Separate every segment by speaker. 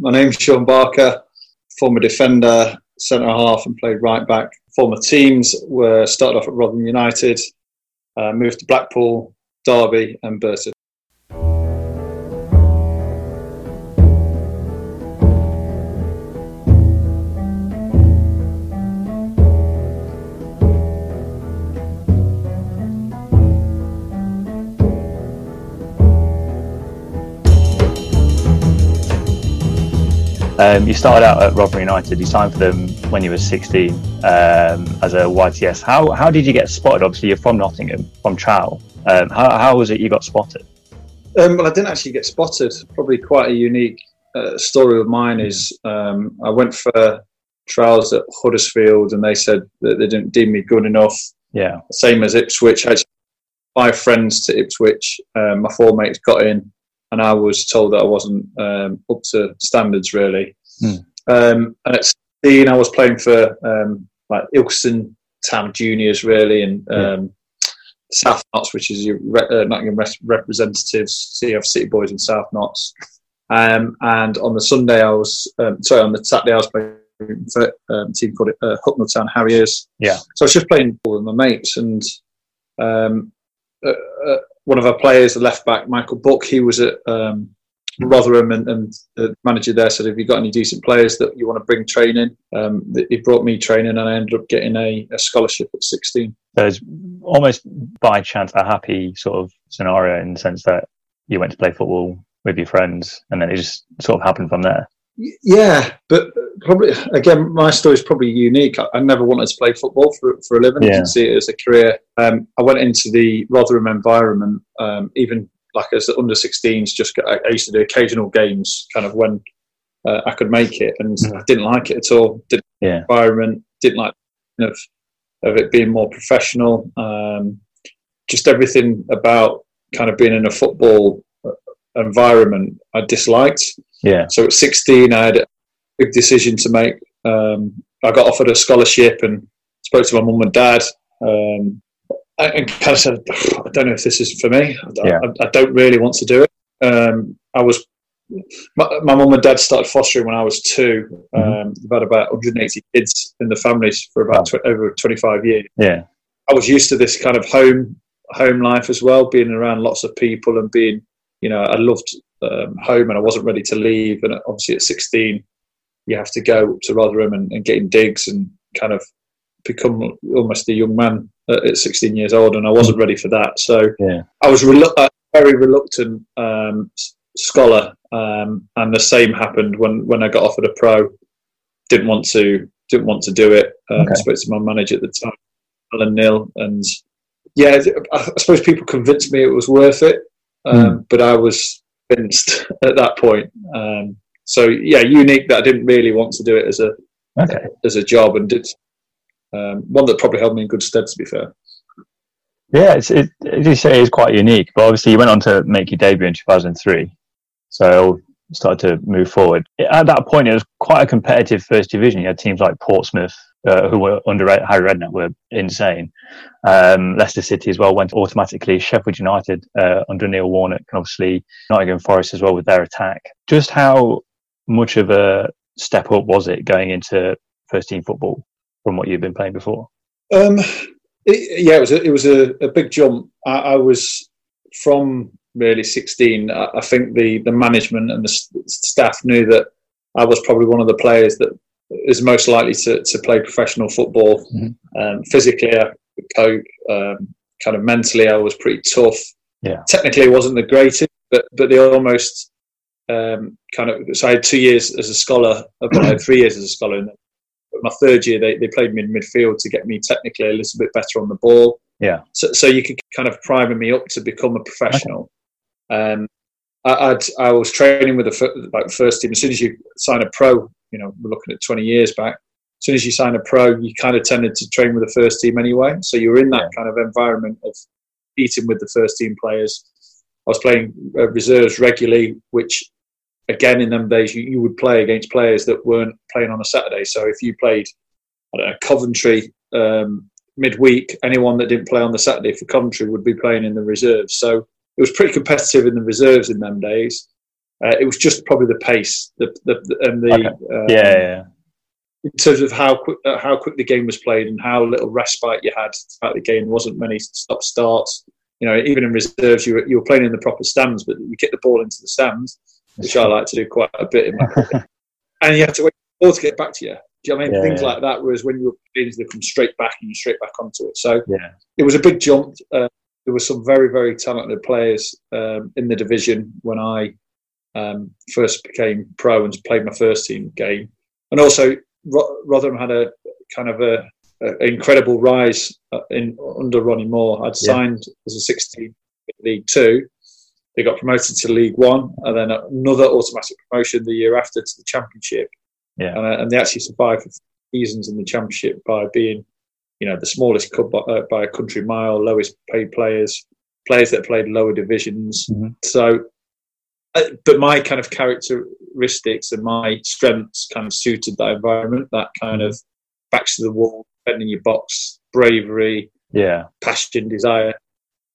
Speaker 1: My name's Shaun Barker, former defender, centre half, and played right back. Former teams were started off at Rotherham United, uh, moved to Blackpool, Derby, and Burton.
Speaker 2: Um, you started out at Rotherham United. You signed for them when you were 16 um, as a YTS. How how did you get spotted? Obviously, you're from Nottingham, from Trowell. Um, how, how was it you got spotted?
Speaker 1: Um, well, I didn't actually get spotted. Probably quite a unique uh, story of mine is um, I went for trials at Huddersfield and they said that they didn't deem me good enough.
Speaker 2: Yeah.
Speaker 1: Same as Ipswich. I had five friends to Ipswich. Um, my four mates got in and I was told that I wasn't um, up to standards really.
Speaker 2: Hmm.
Speaker 1: Um, and at 16, I was playing for um, like Ilkeston Town Juniors really and um, South Notts, which is your re- uh, Nottingham res- representatives. So you have City Boys and South Notts. Um, and on the Sunday, I was um, sorry on the Saturday I was playing for um, a team called uh, Hucknall Town Harriers.
Speaker 2: Yeah.
Speaker 1: So I was just playing ball with my mates, and um, uh, uh, one of our players, the left back, Michael Buck, he was at um, Rotherham, and, and the manager there said, "Have you got any decent players that you want to bring training?" Um, he brought me training, and I ended up getting a, a scholarship at 16.
Speaker 2: So it's almost by chance a happy sort of scenario in the sense that you went to play football with your friends and then it just sort of happened from there.
Speaker 1: Yeah, but probably again, my story is probably unique. I, I never wanted to play football for for a living. I
Speaker 2: Yeah.
Speaker 1: didn't see it as a career. Um, I went into the Rotherham environment, um, even like as under 16s. Just I I used to do occasional games, kind of when uh, I could make it, and
Speaker 2: Mhm.
Speaker 1: I didn't like it at all. Didn't
Speaker 2: Yeah.
Speaker 1: environment. Didn't like of of it being more professional. Um, just everything about kind of being in a football uh, environment I disliked.
Speaker 2: Yeah.
Speaker 1: So at 16, I had a big decision to make. Um, I got offered a scholarship and spoke to my mum and dad. Um, and kind of said, I don't know if this is for me. I,
Speaker 2: Yeah.
Speaker 1: I, I don't really want to do it. Um, I was, my, my mum and dad started fostering when I was 2 Um, they've had about 180 kids in the families for about tw- over 25 years.
Speaker 2: Yeah.
Speaker 1: I was used to this kind of home home life as well, being around lots of people and being, you know, I loved um, home and I wasn't ready to leave. And obviously at 16, you have to go to Rotherham and, and get in digs and kind of become almost a young man at, at 16 years old. And I wasn't ready for that. So
Speaker 2: Yeah.
Speaker 1: I was relu- a very reluctant um, scholar. Um, and the same happened when, when I got offered a pro. Didn't want to didn't want to do it. Um,
Speaker 2: Okay.
Speaker 1: Spoke to my manager at the time, Alan Knill, and yeah, I I suppose people convinced me it was worth it, um, but I was convinced at that point. Um, so yeah, unique that I didn't really want to do it as a
Speaker 2: Okay.
Speaker 1: as a job, and did um, one that probably held me in good stead. To be fair,
Speaker 2: Yeah, it's, it, as you say, it's quite unique. But obviously, you went on to make your debut in 2003. So started to move forward. At that point, it was quite a competitive first division. You had teams like Portsmouth, uh, who were under Harry Redknapp, were insane. Um, Leicester City as well went automatically. Sheffield United uh, under Neil Warnock, and obviously Nottingham Forest as well with their attack. Just how much of a step up was it going into first team football from what you've been playing before?
Speaker 1: Um, it, yeah, it was a, it was a, a big jump. I, I was from really 16. I, I think the the management and the staff knew that I was probably one of the players that is most likely to, to play professional football.
Speaker 2: Mhm.
Speaker 1: Um, physically, I could cope. Um, kind of mentally, I was pretty tough.
Speaker 2: Yeah.
Speaker 1: Technically, it wasn't the greatest, but but they almost um, kind of. So I had two years as a scholar. I had three years as a scholar. And my third year, they, they played me in midfield to get me technically a little bit better on the ball.
Speaker 2: Yeah.
Speaker 1: So, so you could kind of prime me up to become a professional. Um, I, would I was training with the like first team. As soon as you sign a pro, you know, we're looking at 20 years back. As soon as you sign a pro, you kind of tended to train with the first team anyway. So you were in that kind of environment of eating with the first team players. I was playing uh, reserves regularly, which again in them days you, you would play against players that weren't playing on a Saturday. So if you played, I don't know, Coventry um, midweek, anyone that didn't play on the Saturday for Coventry would be playing in the reserves. So it was pretty competitive in the reserves in them days. Uh, it was just probably the pace, the, the, the and the
Speaker 2: okay. um, yeah, yeah,
Speaker 1: in terms of how quick uh, how quick the game was played and how little respite you had throughout the game. There wasn't many stop starts. You know, even in reserves, you were, you were playing in the proper stands, but you kick the ball into the stands, which I like to do quite a bit in my and you have to wait for the ball to get back to you. Do you know I mean? Yeah, Things yeah. like that. Whereas when you were playing, they come straight back and you straight back onto it. So
Speaker 2: yeah.
Speaker 1: it was a big jump. Uh, there were some very, very talented players um, in the division when I um, first became pro and played my first team game. And also, Rotherham had a kind of a, a incredible rise uh, in under Ronnie Moore. I'd signed yeah. as a 16 League Two. They got promoted to League One, and then another automatic promotion the year after to the Championship.
Speaker 2: Yeah,
Speaker 1: and, uh, and they actually survived for seasons in the Championship by being you know, the smallest club by, uh, by a country mile, lowest paid players, players that played lower divisions. Mm-hmm. So, but my kind of characteristics and my strengths kind of suited that environment, that kind of backs to the wall, bending your box, bravery,
Speaker 2: yeah,
Speaker 1: passion, desire,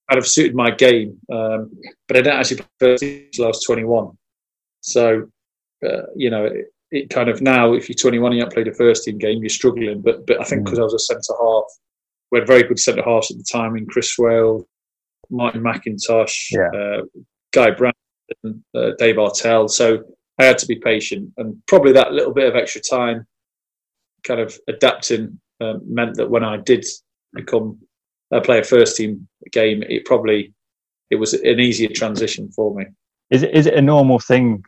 Speaker 1: kind of suited my game. Um, but I didn't actually play until I was 21. So, uh, you know, it kind of now, if you're 21 and you haven't played a first team game, you're struggling. But but I think because mm. I was a centre half, we had very good centre halves at the time in Chris Swailes, Martin McIntosh,
Speaker 2: yeah.
Speaker 1: uh, Guy Brown, uh, Dave Artell. So I had to be patient, and probably that little bit of extra time, kind of adapting, um, meant that when I did become uh, play a first team game, it probably it was an easier transition for me.
Speaker 2: Is it is it a normal thing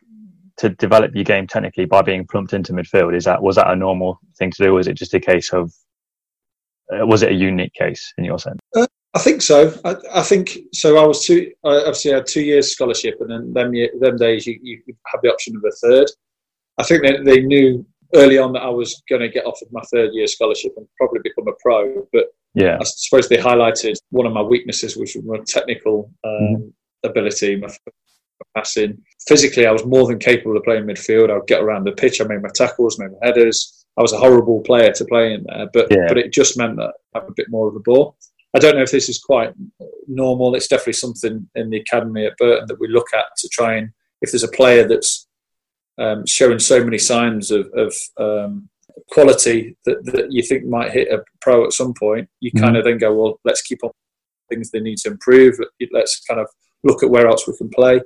Speaker 2: to develop your game technically by being plumped into midfield? Is that was that a normal thing to do? Was it just a case of uh, was it a unique case in your sense?
Speaker 1: Uh, I think so. I, I, think so. I was two. I obviously had two years scholarship, and then them them days you, you have the option of a third. I think they, they knew early on that I was going to get offered my third year scholarship and probably become a pro. But
Speaker 2: yeah,
Speaker 1: I suppose they highlighted one of my weaknesses, which was my technical um, mm-hmm. ability, my passing. Physically, I was more than capable of playing midfield. I would get around the pitch. I made my tackles, made my headers. I was a horrible player to play in there, but yeah. but it just meant that I have a bit more of the ball. I don't know if this is quite normal. It's definitely something in the academy at Burton that we look at to try and if there's a player that's um, showing so many signs of, of um, quality that, that you think might hit a pro at some point, you mm-hmm. kind of then go, well, let's keep on things they need to improve. Let's kind of look at where else we can play.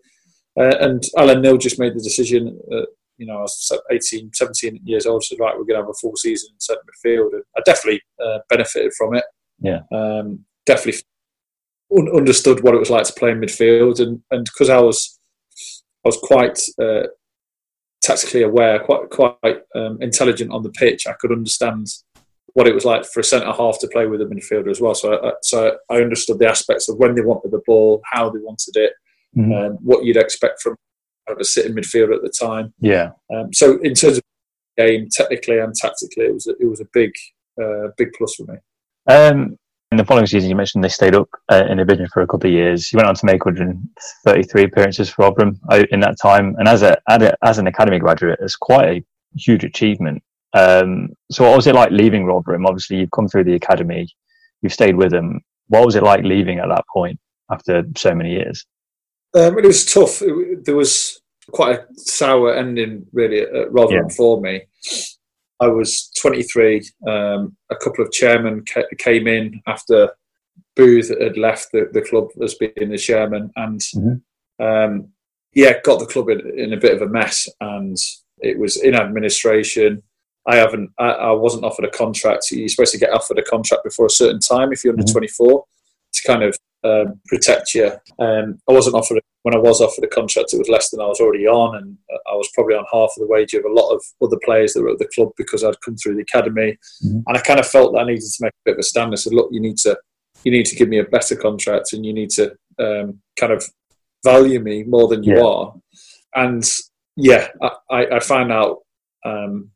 Speaker 1: Uh, and Alan Knill just made the decision. Uh, you know, I was 18, 17 years old, so right, we're going to have a full season in centre midfield. And I definitely uh, benefited from it.
Speaker 2: Yeah.
Speaker 1: Um, definitely un- understood what it was like to play in midfield, and and because I was I was quite uh, tactically aware, quite quite um, intelligent on the pitch. I could understand what it was like for a centre half to play with a midfielder as well. So, I, so I understood the aspects of when they wanted the ball, how they wanted it, mm-hmm. um, what you'd expect from a sitting midfielder at the time.
Speaker 2: Yeah.
Speaker 1: Um, so in terms of game, technically and tactically, it was a, it was a big uh, big plus for me.
Speaker 2: Um, in the following season, you mentioned they stayed up uh, in division for a couple of years. You went on to make 133 appearances for Rotherham uh, in that time, and as a as an academy graduate, it's quite a huge achievement. Um, so, what was it like leaving Rotherham? Obviously, you've come through the academy, you've stayed with them. What was it like leaving at that point after so many years?
Speaker 1: Um, it was tough. It, there was quite a sour ending, really, at Rotherham yeah. for me. I was 23. Um, a couple of chairmen ca- came in after Booth had left the, the club as being the chairman, and mm-hmm. um, yeah, got the club in, in, a bit of a mess. And it was in administration. I haven't. I, I, wasn't offered a contract. You're supposed to get offered a contract before a certain time if you're under mm-hmm. 24 to kind of um, protect you. Um, I wasn't offered when I was offered a contract. It was less than I was already on, and I was probably on half of the wage of a lot of other players that were at the club because I'd come through the academy. Mm-hmm. And I kind of felt that I needed to make a bit of a stand. I said, "Look, you need to you need to give me a better contract, and you need to um, kind of value me more than you
Speaker 2: Yeah.
Speaker 1: are. And yeah, I, I found out um,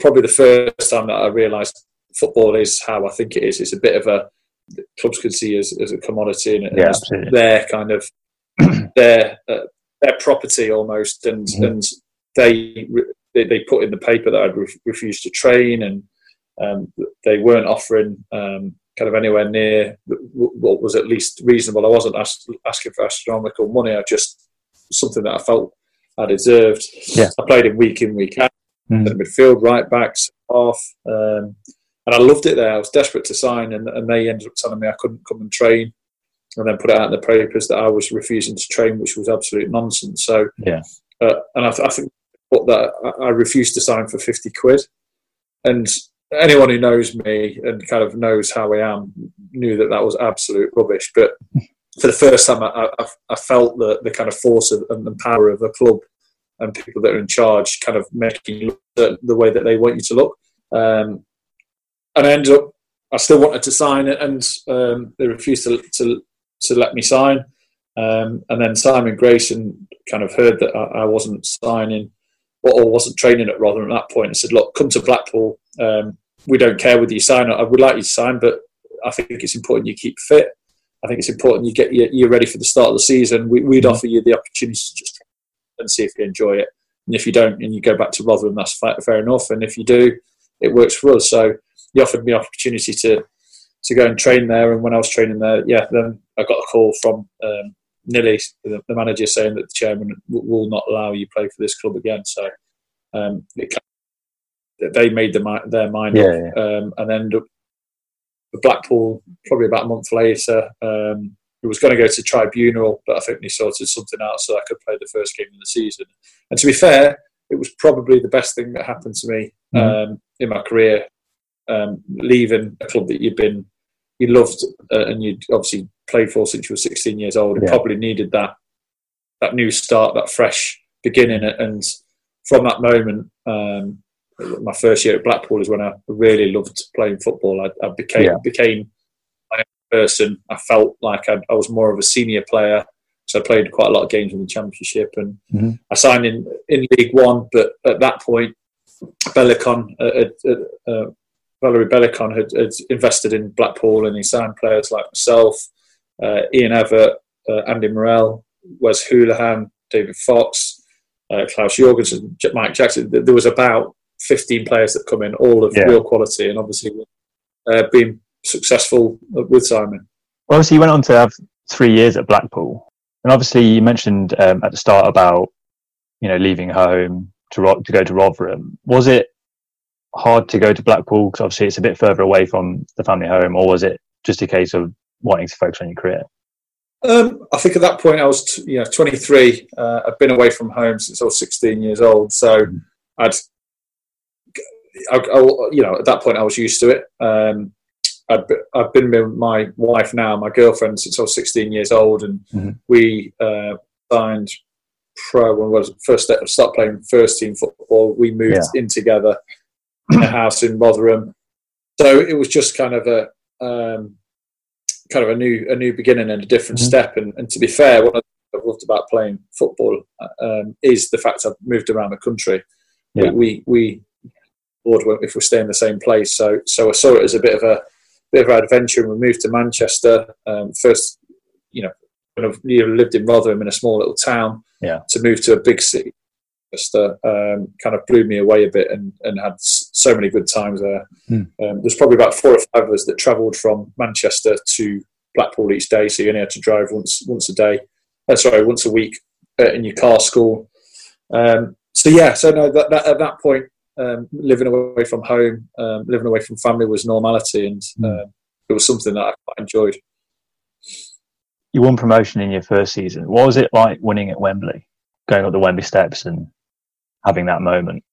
Speaker 1: probably the first time that I realised football is how I think it is. It's a bit of a clubs could see as, as a commodity and, and
Speaker 2: Yeah,
Speaker 1: as their kind of their uh, their property almost, and
Speaker 2: Mhm.
Speaker 1: and they, they they put in the paper that I'd re- refused to train, and um, they weren't offering um, kind of anywhere near what was at least reasonable. I wasn't ask, asking for astronomical money. I just something that I felt I deserved.
Speaker 2: Yeah.
Speaker 1: I played in week in week out in midfield, right backs, half. Um, and I loved it there. I was desperate to sign, and, and they ended up telling me I couldn't come and train, and then put it out in the papers that I was refusing to train, which was absolute nonsense. So,
Speaker 2: Yeah.
Speaker 1: uh, and I, th- I think what that I, refused to sign for fifty quid, and anyone who knows me and kind of knows how I am knew that that was absolute rubbish. But for the first time, I, I, I felt the, the kind of force of, and the power of a club and people that are in charge kind of making you look the, the way that they want you to look. Um, and I ended up, I still wanted to sign it, and um, they refused to, to, to let me sign. Um, and then Simon Grayson kind of heard that I, I wasn't signing or, wasn't training at Rotherham at that point and said, Look, come to Blackpool. Um, we don't care whether you sign or I would like you to sign, but I think it's important you keep fit. I think it's important you get you, you're ready for the start of the season. We, we'd offer you the opportunity to just and see if you enjoy it. And if you don't, and you go back to Rotherham, that's fa- fair enough. And if you do, it works for us. So he offered me the opportunity to to go and train there. And when I was training there, yeah, then I got a call from um, Nilly, the, the manager, saying that the chairman w- will not allow you play for this club again. So um, it, they made the, their mind up
Speaker 2: Yeah,
Speaker 1: um, and ended up with Blackpool probably about a month later. Um, it was going to go to tribunal, but I think they sorted something out so I could play the first game of the season. And to be fair, it was probably the best thing that happened to me um, in my career. Um, leaving a club that you've been, you loved, uh, and you'd obviously played for since you were 16 years old, and
Speaker 2: Yeah.
Speaker 1: probably needed that that new start, that fresh beginning. And from that moment, um, my first year at Blackpool is when I really loved playing football. I, I became
Speaker 2: Yeah.
Speaker 1: became my own person. I felt like I, I was more of a senior player. So I played quite a lot of games in the championship, and
Speaker 2: Mhm.
Speaker 1: I signed in in League One. But at that point, Belokon, uh, uh, uh, Valeri Belokon had, had invested in Blackpool, and he signed players like myself, uh, Ian Evatt, uh, Andy Morrell, Wes Hoolahan, David Fox, uh, Claus Jørgensen, Mike Jackson. There was about 15 players that come in, all of
Speaker 2: Yeah.
Speaker 1: real quality, and obviously uh, been successful with Simon.
Speaker 2: Well, obviously, you went on to have three years at Blackpool, and obviously, you mentioned um, at the start about you know leaving home to Ro- to go to Rotherham. Was it hard to go to Blackpool because obviously it's a bit further away from the family home, or was it just a case of wanting to focus on your career?
Speaker 1: Um, I think at that point I was, t- you know, 23. Uh, I'd been away from home since I was 16 years old, so I'd, I, I, you know, at that point I was used to it. Um, I'd, I've been with my wife now, my girlfriend, since I was 16 years old, and
Speaker 2: Mhm.
Speaker 1: we uh, signed pro when I was first st- start playing first team football. We moved in together a house in Rotherham, so it was just kind of a um, kind of a new a new beginning and a different
Speaker 2: Mhm.
Speaker 1: step. And, and to be fair, what I've loved about playing football um, is the fact I've moved around the country.
Speaker 2: Yeah.
Speaker 1: We we bored if we stay in the same place. So so I saw it as a bit of a bit of an adventure. And we moved to Manchester um, first. You know, when I've you know, lived in Rotherham in a small little town.
Speaker 2: Yeah.
Speaker 1: To move to a big city, Manchester, um, kind of blew me away a bit, and, and had so many good times there.
Speaker 2: Hmm.
Speaker 1: Um, there's probably about four or five of us that travelled from Manchester to Blackpool each day, so you only had to drive once once a day. Uh, sorry, once a week uh, in your car school. Um, so yeah, so no, that, that, at that point, um, living away from home, um, living away from family was normality, and
Speaker 2: Mm.
Speaker 1: it was something that I quite enjoyed.
Speaker 2: You won promotion in your first season. What was it like winning at Wembley, going up the Wembley steps and having that moment?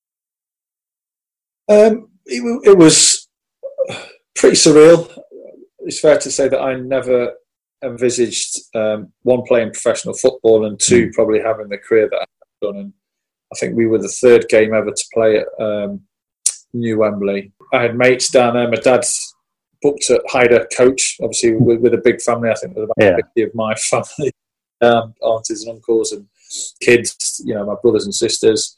Speaker 1: Um, it, it was pretty surreal. It's fair to say that I never envisaged um, one playing professional football and two probably having the career that I've done. And I think we were the third game ever to play at um, New Wembley. I had mates down there. My dad's booked at Hyder coach, obviously with, with a big family. I think there's about
Speaker 2: Yeah.
Speaker 1: 50 of my family. um, aunties and uncles and kids, you know, my brothers and sisters.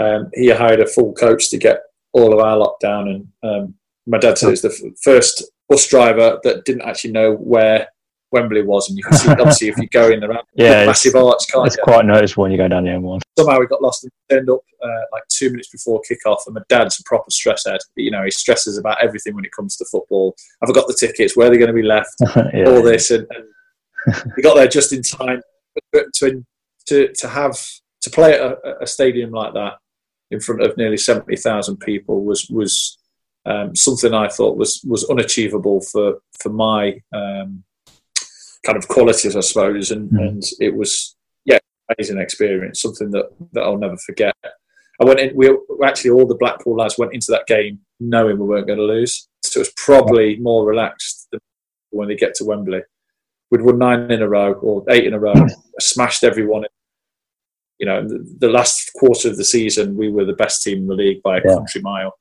Speaker 1: Um, he hired a full coach to get all of our lockdown. and um, my dad said it's the f- first bus driver that didn't actually know where Wembley was, and you can see obviously if you go in around
Speaker 2: Yeah,
Speaker 1: massive arch, can't
Speaker 2: It's
Speaker 1: you?
Speaker 2: quite noticeable when you go down the M1.
Speaker 1: somehow we got lost and turned up uh, like two minutes before kickoff. And my dad's a proper stress head. You know, he stresses about everything when it comes to football. Have I got the tickets? Where are they going to be left?
Speaker 2: yeah.
Speaker 1: All this, and, and we got there just in time to to to have to play at a, a stadium like that in front of nearly seventy thousand people was was um, something I thought was was unachievable for for my um, kind of qualities, I suppose, and,
Speaker 2: Mm.
Speaker 1: and it was yeah amazing experience, something that, that I'll never forget. I went in. We actually all the Blackpool lads went into that game knowing we weren't going to lose, so it was probably more relaxed than when they get to Wembley. We'd won nine in a row or eight in a row, smashed everyone. You know, the, the last quarter of the season, we were the best team in the league by a
Speaker 2: Yeah.
Speaker 1: country mile.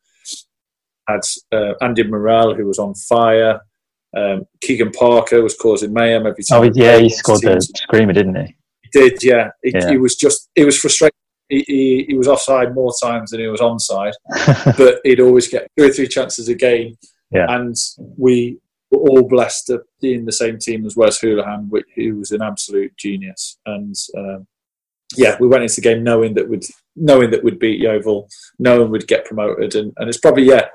Speaker 1: Had uh, Andy Morrell, who was on fire. Um, Keigan Parker was causing mayhem every time.
Speaker 2: Oh, yeah, he scored the screamer, didn't he?
Speaker 1: He did, yeah. He,
Speaker 2: Yeah.
Speaker 1: he was just, he was frustrated. He, he, he was offside more times than he was onside, but he'd always get two or three chances a game.
Speaker 2: Yeah.
Speaker 1: And we were all blessed to be in the same team as Wes Hoolahan, which, who was an absolute genius. And um, yeah, we went into the game knowing that would knowing that we'd beat Yeovil, knowing we'd get promoted, and, and it's probably yeah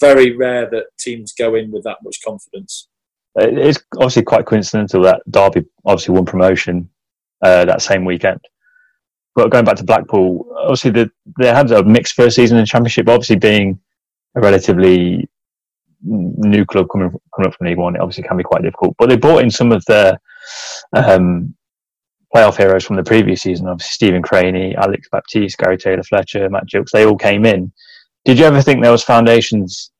Speaker 1: very rare that teams go in with that much confidence.
Speaker 2: It's obviously quite coincidental that Derby obviously won promotion uh, that same weekend. But going back to Blackpool, obviously the, they had a mixed first season in the Championship. Obviously, being a relatively new club coming coming up from League One, it obviously can be quite difficult. But they brought in some of their um, playoff heroes from the previous season. Obviously, Stephen Crainey, Alex Baptiste, Gary Taylor Fletcher, Matt Gilks. They all came in. Did you ever think there was foundations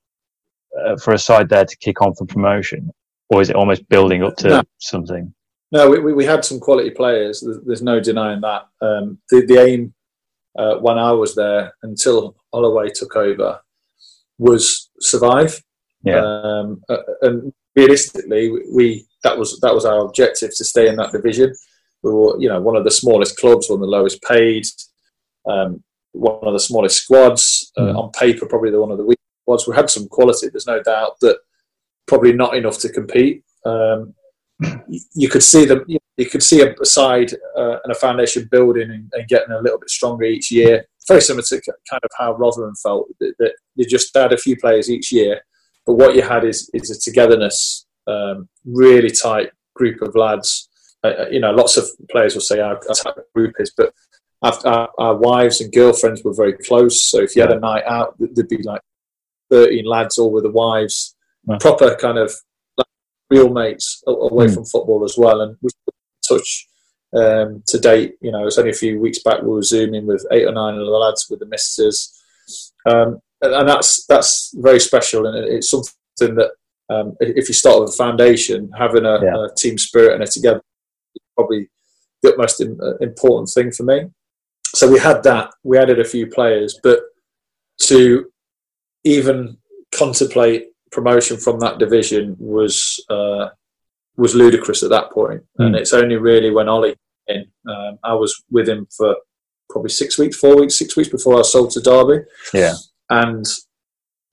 Speaker 2: uh, for a side there to kick on for promotion, or is it almost building up to
Speaker 1: No.
Speaker 2: something?
Speaker 1: No, we, we, we had some quality players. There's, there's no denying that. Um, the, the aim uh, when I was there until Holloway took over was survive.
Speaker 2: Yeah.
Speaker 1: Um, uh, and realistically, we that was that was our objective to stay in that division. We were, you know, one of the smallest clubs, one of the lowest paid, um, one of the smallest squads. Uh,
Speaker 2: Mm.
Speaker 1: On paper, probably the one of the weakest squads. We had some quality. There's no doubt that probably not enough to compete. Um, you- could see them. You could see a side uh, and a foundation building and, and getting a little bit stronger each year. Very similar to kind of how Rotherham felt that, that they just had a few players each year, but what you had is is a togetherness, um, really tight group of lads. Uh, uh, you know, lots of players will say our, our group is, but our, our, our wives and girlfriends were very close. So if you had a night out, there'd be like thirteen lads all with the wives,
Speaker 2: Wow.
Speaker 1: proper kind of like, real mates away
Speaker 2: Mm.
Speaker 1: from football as well. And we touch um, to date. You know, it's only a few weeks back we were zooming with eight or nine of the lads with the misters, um, and, and that's that's very special, and it's something that um, if you start with a foundation, having a,
Speaker 2: Yeah.
Speaker 1: a team spirit and a together probably the most uh, important thing for me. So we had that. We added a few players, but to even contemplate promotion from that division was uh, was ludicrous at that point. And
Speaker 2: Mm.
Speaker 1: it's only really when Ollie in. Um, I was with him for probably six weeks, four weeks, six weeks before I was sold to Derby.
Speaker 2: Yeah.
Speaker 1: And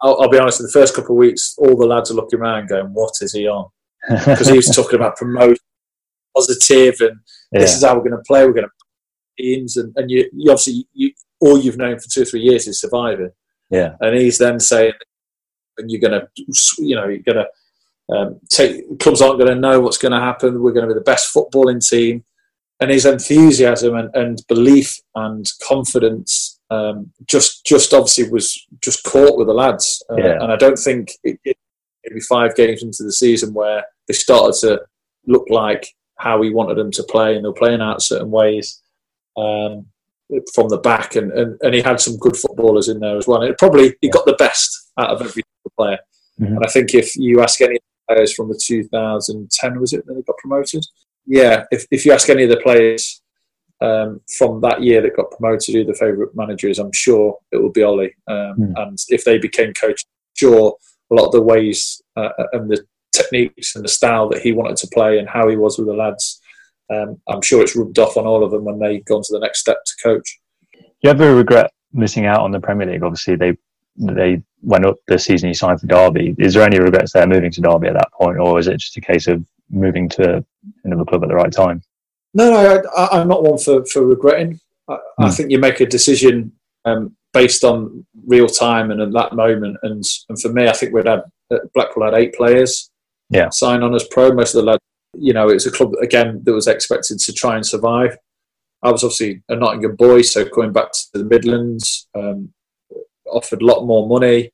Speaker 1: I'll, I'll be honest, in the first couple of weeks, all the lads are looking around going, "What is he on?" Because he was talking about promotion, positive, and this is how we're going to play. We're going to teams, and, and you, you obviously you, all you've known for two or three years is surviving.
Speaker 2: Yeah.
Speaker 1: And he's then saying, and you're going to, you know, you're going to um, take clubs aren't going to know what's going to happen. We're going to be the best footballing team, and his enthusiasm and, and belief and confidence um, just just obviously was just caught with the lads. Uh,
Speaker 2: Yeah.
Speaker 1: And I don't think it, it, it'd be five games into the season where they started to look like how he wanted them to play, and they were playing out certain ways. Um, from the back, and, and, and he had some good footballers in there as well. And it probably he got the best out of every player.
Speaker 2: Mhm.
Speaker 1: And I think if you ask any players from the 2010, was it that they got promoted? Yeah, if, if you ask any of the players um, from that year that got promoted who the favourite manager is, I'm sure it will be Ollie. Um,
Speaker 2: Mm.
Speaker 1: And if they became coach, sure, a lot of the ways uh, and the techniques and the style that he wanted to play and how he was with the lads um, I'm sure it's rubbed off on all of them when they've gone to the next step to coach.
Speaker 2: Do you ever regret missing out on the Premier League? Obviously, they they went up the season you signed for Derby. Is there any regrets there moving to Derby at that point, or is it just a case of moving to another club at the right time?
Speaker 1: No, no, I, am not one for, for regretting. I, I, hmm. think you make a decision um, based on real time and at that moment. And, and for me, I think we'd had uh, Blackpool had eight players
Speaker 2: yeah.
Speaker 1: sign on as pro. Most of the lads, you know, it's a club again that was expected to try and survive. I was obviously not a Nottingham boy, so coming back to the Midlands, um, offered a lot more money.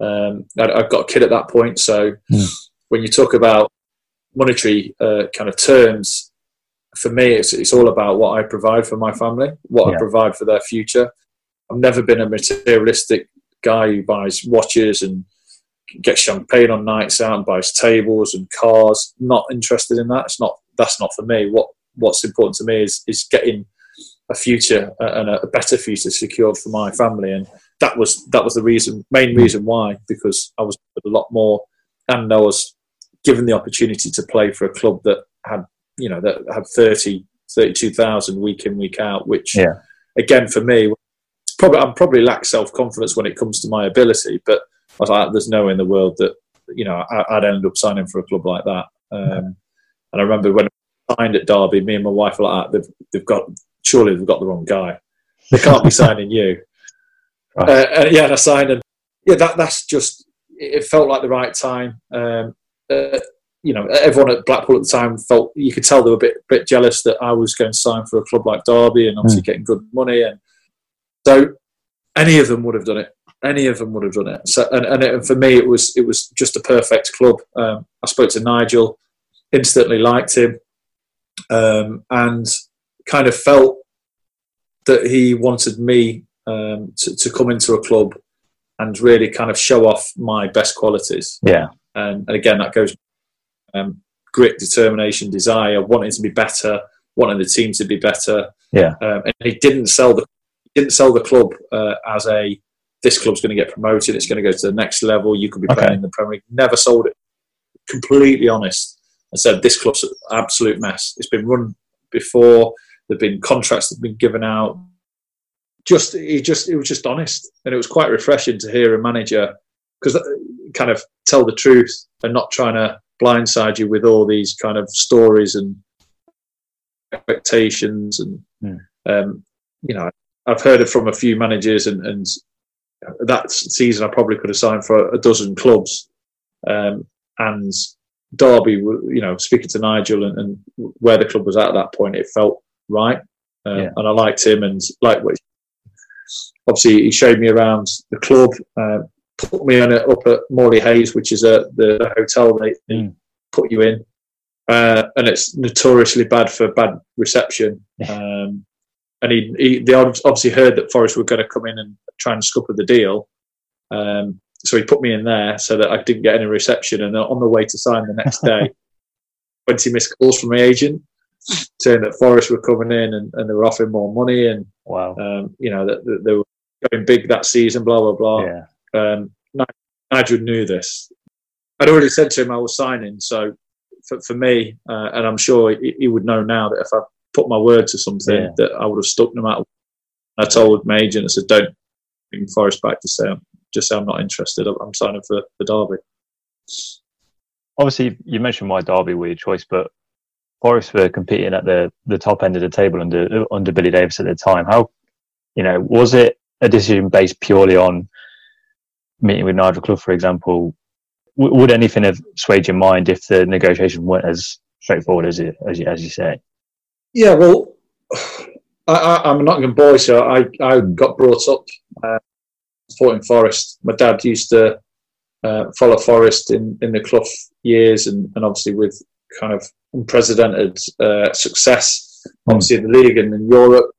Speaker 1: Um, I, have got a kid at that point, so mm. when you talk about monetary uh, kind of terms, for me, it's, it's all about what I provide for my family, what yeah. I provide for their future. I've never been a materialistic guy who buys watches and gets champagne on nights out and buys tables and cars. Not interested in that. It's not. That's not for me. What What's important to me is is getting a future and a better future secured for my family and that was that was the reason, main reason why, because I was a lot more, and I was given the opportunity to play for a club that had, you know, that had 30, 32,000 week in week out, which,
Speaker 2: yeah.
Speaker 1: again, for me, probably I'm probably lack self confidence when it comes to my ability, but I was like, there's no way in the world that you know I, would end up signing for a club like that. Um, and I remember when I signed at Derby, me and my wife were like, they've, they've got surely they've got the wrong guy. They can't be signing you. Right. Uh, and yeah, and I signed, and yeah, that that's just it felt like the right time. Um, uh, you know, everyone at Blackpool at the time felt you could tell they were a bit bit jealous that I was going to sign for a club like Derby and obviously mm. getting good money, and so any of them would have done it. Any of them would have done it. So, and, and, it, and for me, it was it was just a perfect club. Um, I spoke to Nigel, instantly liked him, um, and kind of felt that he wanted me um, to, to come into a club and really kind of show off my best qualities.
Speaker 2: Yeah.
Speaker 1: And, and again, that goes um, grit, determination, desire, wanting to be better, wanting the team to be better.
Speaker 2: Yeah.
Speaker 1: Um, and he didn't sell the didn't sell the club uh, as a this club's going to get promoted. It's going to go to the next level. You could be playing okay. in the Premier League. Never sold it. Completely honest, I said this club's an absolute mess. It's been run before. There've been contracts that have been given out just he just it was just honest, and it was quite refreshing to hear a manager because uh, kind of tell the truth and not trying to blindside you with all these kind of stories and expectations and um, you know I've heard it from a few managers and, and that season I probably could have signed for a dozen clubs um, and Derby you know speaking to Nigel and, and, where the club was at at that point it felt right um, yeah. and I liked him and like what obviously he showed me around the club, uh, put me on it up at Morley Hayes, which is a, the, the hotel they, they mm. put you in. Uh, and it's notoriously bad for bad reception. Um, and he, he, they obviously heard that Forest were going to come in and try and scupper the deal. Um, so he put me in there so that I didn't get any reception. And on the way to sign the next day, 20 missed calls from my agent saying that Forest were coming in and, and they were offering more money. And,
Speaker 2: wow.
Speaker 1: Um, you know, that, that they were going big that season, blah, blah, blah.
Speaker 2: Yeah.
Speaker 1: Um, Nigel knew this. I'd already said to him I was signing. So for, for me, uh, and I'm sure he, he, would know now that if I put my word to something, yeah. that I would have stuck no matter. I told my agent, I said, "Don't bring Forest back. Just say, I'm, just say I'm not interested. I'm signing for the Derby."
Speaker 2: Obviously, you mentioned why Derby were your choice, but Forest were competing at the the top end of the table under under Billy Davies at the time. How, you know, was it a decision based purely on meeting with Nigel Clough, for example, w- would anything have swayed your mind if the negotiation weren't as straightforward as it, as you, as you say?
Speaker 1: Yeah, well, I, am a Nottingham boy, so I, I got brought up uh, supporting Forest. My dad used to uh, follow Forest in, in the Clough years, and, and obviously with kind of unprecedented uh, success, obviously in the league and in Europe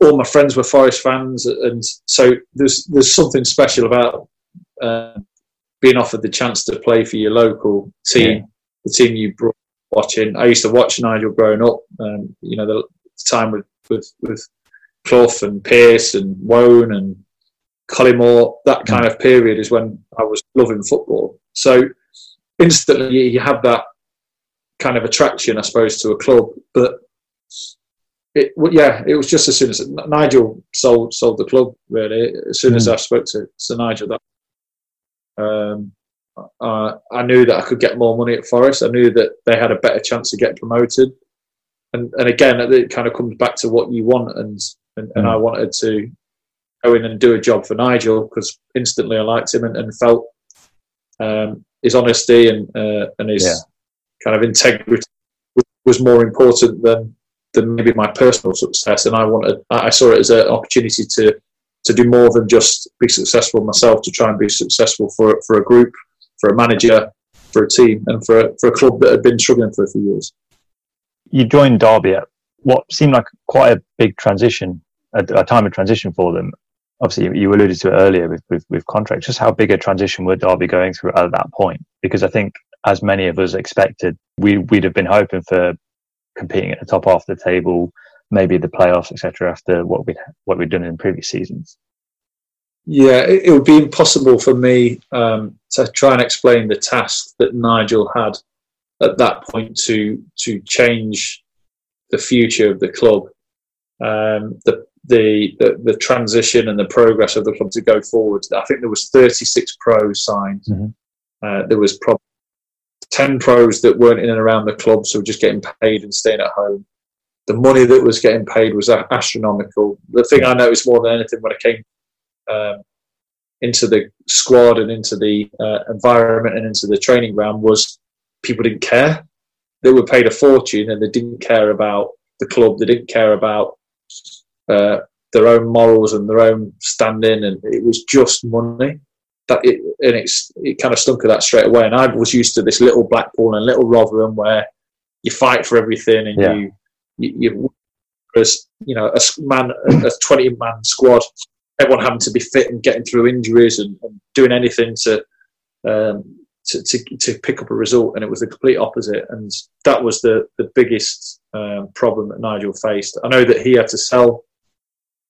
Speaker 1: all my friends were Forest fans, and so there's there's something special about uh, being offered the chance to play for your local team, yeah. the team you brought watching. I used to watch Nigel growing up. Um, you know, the time with with with Clough and Pearce and Woan and Collymore. That kind of period is when I was loving football. So instantly, you have that kind of attraction, I suppose, to a club. But it, yeah, it was just as soon as Nigel sold sold the club. Really, as soon mm. as hmm. I spoke to Sir Nigel, that um, uh, I knew that I could get more money at Forest. I knew that they had a better chance to get promoted. And and again, it kind of comes back to what you want, and and, and mm. I wanted to go in and do a job for Nigel because instantly I liked him and, and felt um, his honesty and uh, and his yeah. kind of integrity was more important than than maybe my personal success. And I wanted, I saw it as an opportunity to to do more than just be successful myself, to try and be successful for for a group, for a manager, for a team, and for a, for a club that had been struggling for a few years.
Speaker 2: You joined Derby at what seemed like quite a big transition, a, a time of transition for them. Obviously, you alluded to it earlier with, with, with contracts. Just how big a transition were Derby going through at that point? Because I think, as many of us expected, we, we'd have been hoping for competing at the top half of the table, maybe the playoffs, etc. After what we what we've done in previous seasons.
Speaker 1: Yeah, it, it would be impossible for me um, to try and explain the task that Nigel had at that point to to change the future of the club, um, the, the, the the transition and the progress of the club to go forward. I think there was 36 pros signed. Mm-hmm. Uh, there was probably 10 pros that weren't in and around the club, so just getting paid and staying at home. The money that was getting paid was astronomical. The thing I noticed more than anything when I came um, into the squad and into the uh, environment and into the training ground was people didn't care. They were paid a fortune and they didn't care about the club. They didn't care about uh, their own morals and their own standing, and it was just money that it, and it's it kind of stunk of that straight away. And I was used to this little Blackpool and little Rotherham where you fight for everything and yeah. you, you, you as you know a man a twenty man squad, everyone having to be fit and getting through injuries and, and doing anything to, um, to, to to pick up a result. And it was the complete opposite. And that was the the biggest um, problem that Nigel faced. I know that he had to sell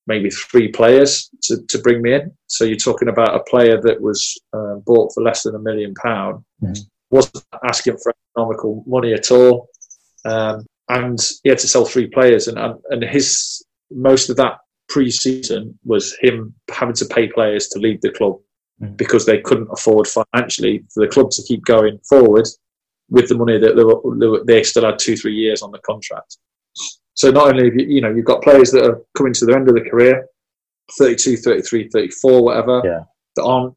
Speaker 1: maybe three players to, to bring me in. So you're talking about a player that was uh, bought for less than a million pound, mm-hmm. wasn't asking for economical money at all, um, and he had to sell three players, and and his most of that pre-season was him having to pay players to leave the club mm-hmm. because they couldn't afford financially for the club to keep going forward with the money that they, were, they still had two three years on the contract. So not only have you, you know, you've got players that are coming to the end of the career, 32, 33, 34, whatever, yeah. that aren't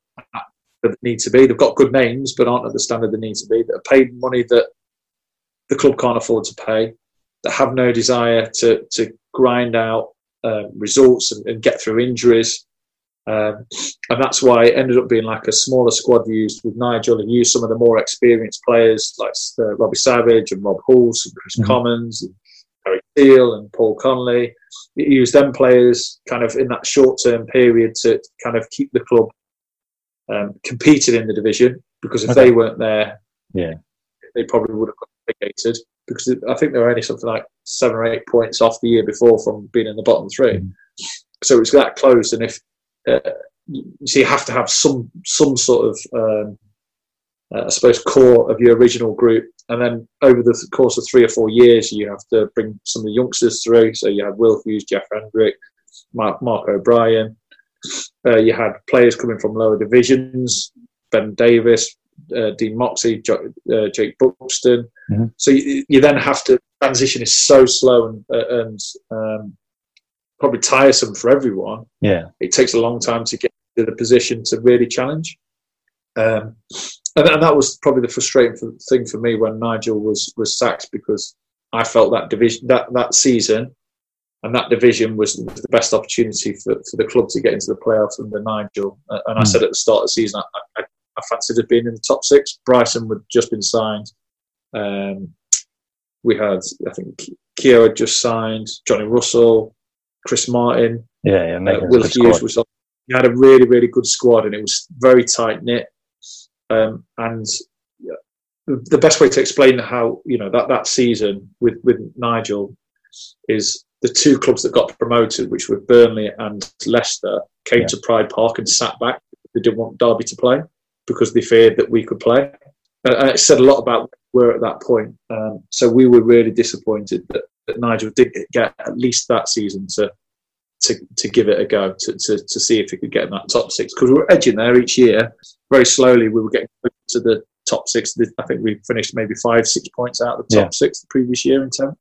Speaker 1: that need to be. They've got good names, but aren't at the standard they need to be. That are paid money that the club can't afford to pay. That have no desire to to grind out um, results and, and, get through injuries. Um, and that's why it ended up being like a smaller squad used with Nigel and used some of the more experienced players like uh, Robbie Savage and Rob Hulse and Kris mm-hmm. Commons and Harry Steele and Paul Connolly. He used them players kind of in that short term period to kind of keep the club um, competed in the division because if okay. they weren't there,
Speaker 2: yeah,
Speaker 1: they probably would have relegated because I think they were only something like seven or eight points off the year before from being in the bottom 3 mm. So it was that close, and if uh, so, you have to have some some sort of um, uh, I suppose core of your original group and then over the course of three or four years, you have to bring some of the youngsters through. So you had Will Hughes, Jeff Hendrick, Mark, Mark O'Brien. Uh, you had players coming from lower divisions, Ben Davies, uh, Dean Moxey, uh, Jake Buxton. Mm-hmm. So you, you, then have to transition is so slow and, uh, and um, probably tiresome for everyone.
Speaker 2: Yeah,
Speaker 1: it takes a long time to get to the position to really challenge. Um, and, and that was probably the frustrating thing for me when Nigel was was sacked because I felt that division that that season and that division was, the best opportunity for, for the club to get into the playoffs under Nigel. Uh, and I mm. said at the start of the season, I, I, I fancied it being in the top six. Bryson had just been signed. Um, we had, I think, Keogh had just signed, Johnny Russell, Chris Martin.
Speaker 2: Yeah, yeah,
Speaker 1: uh, Will Hughes was. We had a really, really good squad, and it was very tight knit. Um, and the best way to explain how you know that that season with with Nigel is the two clubs that got promoted, which were Burnley and Leicester, came yeah. to Pride Park and sat back. They didn't want Derby to play because they feared that we could play. And it said a lot about were at that point. Um, so we were really disappointed that, that Nigel did get at least that season to to, to give it a go to, to, to see if he could get in that top six because we were edging there each year. Very slowly, we were getting to the top six. I think we finished maybe five, six points out of the top yeah. six the previous year in 10th.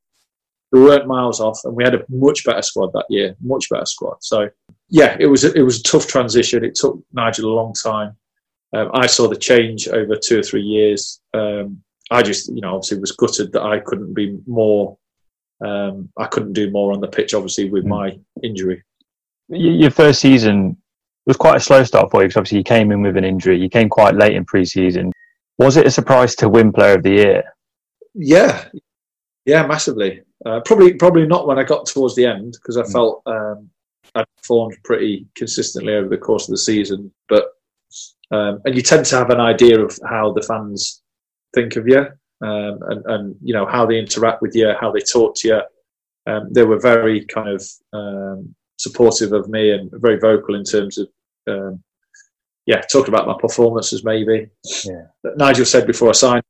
Speaker 1: We weren't miles off, and we had a much better squad that year, much better squad. So, yeah, it was a, it was a tough transition. It took Nigel a long time. Um, I saw the change over two or three years. Um, I just, you know, obviously was gutted that I couldn't be more. Um, I couldn't do more on the pitch, obviously, with mm. my injury.
Speaker 2: Your first season was quite a slow start for you because obviously you came in with an injury. You came quite late in pre-season. Was it a surprise to win Player of the Year?
Speaker 1: Yeah, yeah, massively. Uh, probably, probably not when I got towards the end because I mm. felt um, I performed pretty consistently over the course of the season. But um, and you tend to have an idea of how the fans think of you, um, and, and you know how they interact with you, how they talk to you. Um, they were very kind of um, supportive of me and very vocal in terms of um, yeah, talking about my performances maybe. Yeah. Nigel said before I signed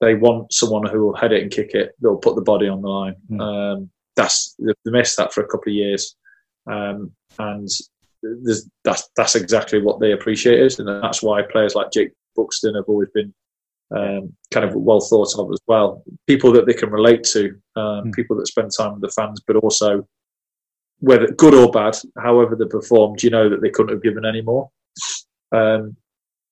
Speaker 1: they want someone who will head it and kick it. They'll put the body on the line. Mm. Um, that's they missed that for a couple of years, um, and that's that's exactly what they appreciated, and that's why players like Jake Buxton have always been um, kind of well thought of as well. People that they can relate to, um, mm. people that spend time with the fans, but also whether good or bad, however they performed, you know that they couldn't have given any more. Um,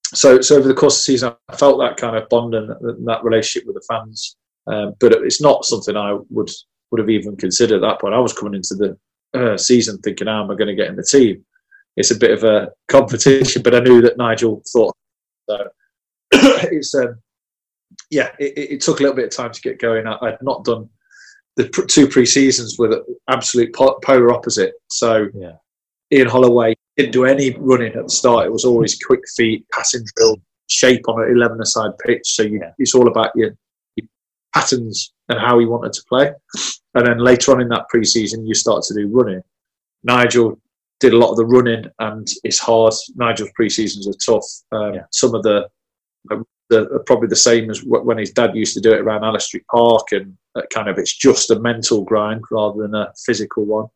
Speaker 1: so, so over the course of the season, I felt that kind of bond and, and that relationship with the fans. Um, but it's not something I would would have even considered at that point. I was coming into the uh, season thinking, "How am I going to get in the team?" It's a bit of a competition, but I knew that Nigel thought so. it's um, yeah, it, it, took a little bit of time to get going. I, would not done the two pre seasons with absolute polar opposite. So yeah. Ian Holloway didn't do any running at the start. It was always quick feet, passing drill, shape on an 11 aside pitch. So you, yeah. it's all about your, your, patterns and how he wanted to play. And then later on in that pre-season, you start to do running. Nigel did a lot of the running, and it's hard. Nigel's pre-seasons are tough. Um, yeah. Some of the, the probably the same as when his dad used to do it around Alice Street Park, and kind of it's just a mental grind rather than a physical one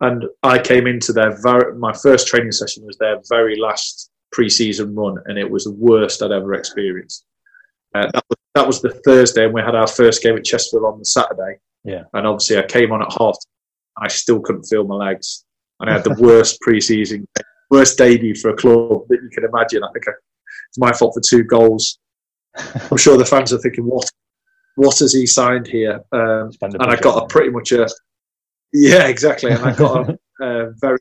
Speaker 1: and I came into their very, my first training session was their very last pre-season run, and it was the worst I'd ever experienced. Uh, that, was, that was the Thursday, and we had our first game at Chesterfield on the Saturday.
Speaker 2: Yeah,
Speaker 1: and obviously I came on at half. I still couldn't feel my legs, and I had the worst pre-season, worst debut for a club that you can imagine. I think I, it's my fault for two goals. I'm sure the fans are thinking, "What, what has he signed here?" Um, and I got a pretty much a yeah, exactly. And I got a, uh, very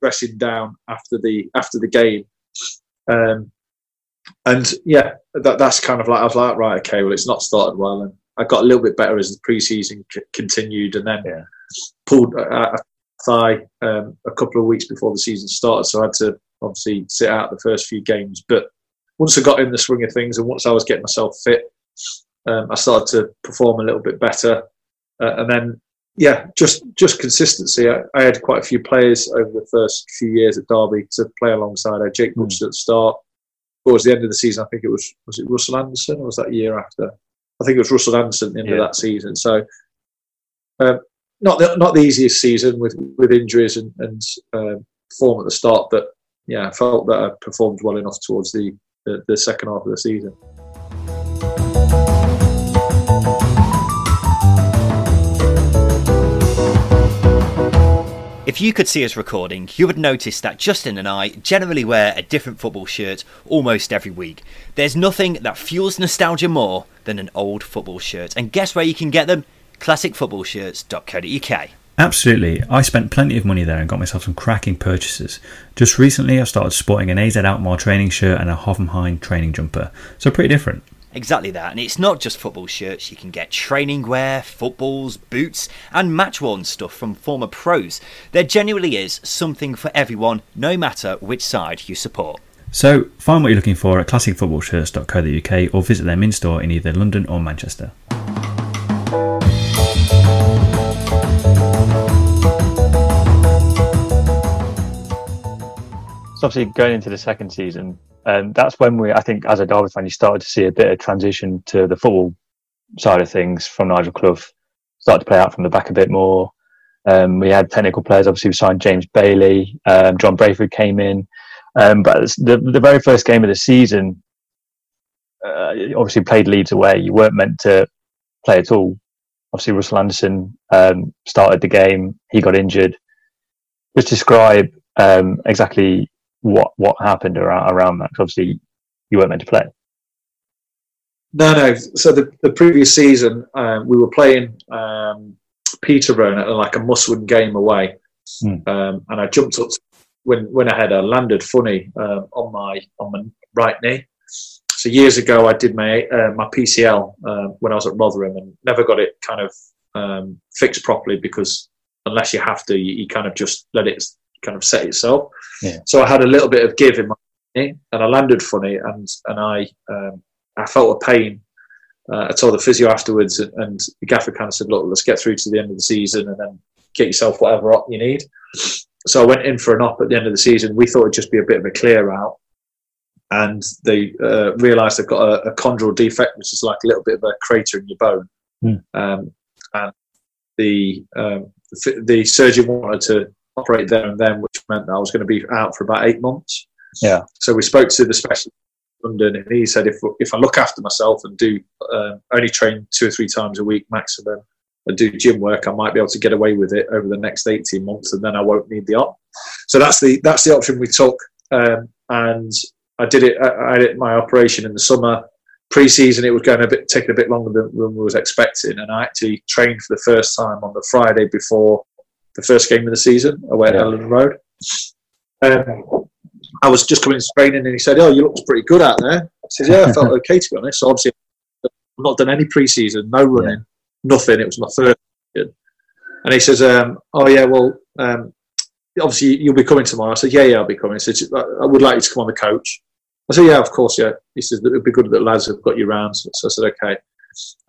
Speaker 1: dressing down after the after the game. Um, and yeah, that, that's kind of like I was like, right, okay, well, it's not started well, and I got a little bit better as the preseason c- continued, and then yeah. pulled a, a thigh um, a couple of weeks before the season started, so I had to obviously sit out the first few games. But once I got in the swing of things, and once I was getting myself fit, um, I started to perform a little bit better, uh, and then yeah, just just consistency. I, I, had quite a few players over the first few years at Derby to play alongside. I had Jake Buxton mm. at the start. Towards the end of the season, I think it was was it Russell Anderson or was that year after? I think it was Russell Anderson at the end yeah. of that season. So um, not the, not the easiest season with with injuries and, and um, form at the start, but yeah, I felt that I performed well enough towards the, the, the second half of the season.
Speaker 3: If you could see us recording, you would notice that Justin and I generally wear a different football shirt almost every week. There's nothing that fuels nostalgia more than an old football shirt. And guess where you can get them? classicfootballshirts.co.uk.
Speaker 4: Absolutely. I spent plenty of money there and got myself some cracking purchases. Just recently, I started sporting an AZ Alkmaar training shirt and a Hoffenheim training jumper. So pretty different.
Speaker 3: Exactly that, and it's not just football shirts, you can get training wear, footballs, boots, and match worn stuff from former pros. There genuinely is something for everyone, no matter which side you support.
Speaker 4: So, find what you're looking for at classicfootballshirts.co.uk or visit them in store in either London or Manchester.
Speaker 2: Obviously, going into the second season, um, that's when we, I think, as a Derby fan, you started to see a bit of transition to the football side of things from Nigel Clough. Started to play out from the back a bit more. Um, we had technical players. Obviously, we signed James Bailey. Um, John Brayford came in. Um, but the the very first game of the season, uh, obviously played Leeds away. You weren't meant to play at all. Obviously, Russell Anderson um, started the game. He got injured. Just describe um, exactly what what happened around, around that. Because obviously, you weren't meant to play.
Speaker 1: No, no. So the, the previous season, um, we were playing um, Peterborough at like a must-win game away, mm. um, and I jumped up when when I had a landed funny uh, on my on my right knee. So years ago, I did my uh, my PCL uh, when I was at Rotherham and never got it kind of um, fixed properly because unless you have to, you, you, kind of just let it kind of set itself. Yeah. So I had a little bit of give in my knee, and I landed funny, and and I um, I felt a pain. Uh, I told the physio afterwards, and the gaffer kind of said, "Look, let's get through to the end of the season, and then get yourself whatever op you need." So I went in for an op at the end of the season. We thought it'd just be a bit of a clear out, and they uh, realised they've got a, a, chondral defect, which is like a little bit of a crater in your bone. Mm. Um, and the, um, the the surgeon wanted to operate there and then, which meant that I was going to be out for about eight months.
Speaker 2: Yeah.
Speaker 1: So we spoke to the specialist in London, and he said if if I look after myself and do uh, only train two or three times a week maximum, and do gym work, I might be able to get away with it over the next eighteen months, and then I won't need the op. So that's the that's the option we took, um, and I did it. I did my operation in the summer. Pre-season, it was going a bit taking a bit longer than, than we was expecting, and I actually trained for the first time on the Friday before the first game of the season away at yeah. Elland Road. Um, I was just coming to training, and he said, "Oh, you look pretty good out there." I said, "Yeah, I felt okay to be honest." So obviously, I've not done any pre-season, no running, yeah. nothing. It was my first. Season. And he says, um, "Oh yeah, well, um, obviously you'll be coming tomorrow." I said, "Yeah, yeah, I'll be coming." He said, "I would like you to come on the coach." I said, "Yeah, of course, yeah." He says, "It'd be good that lads have got you round." So I said, "Okay."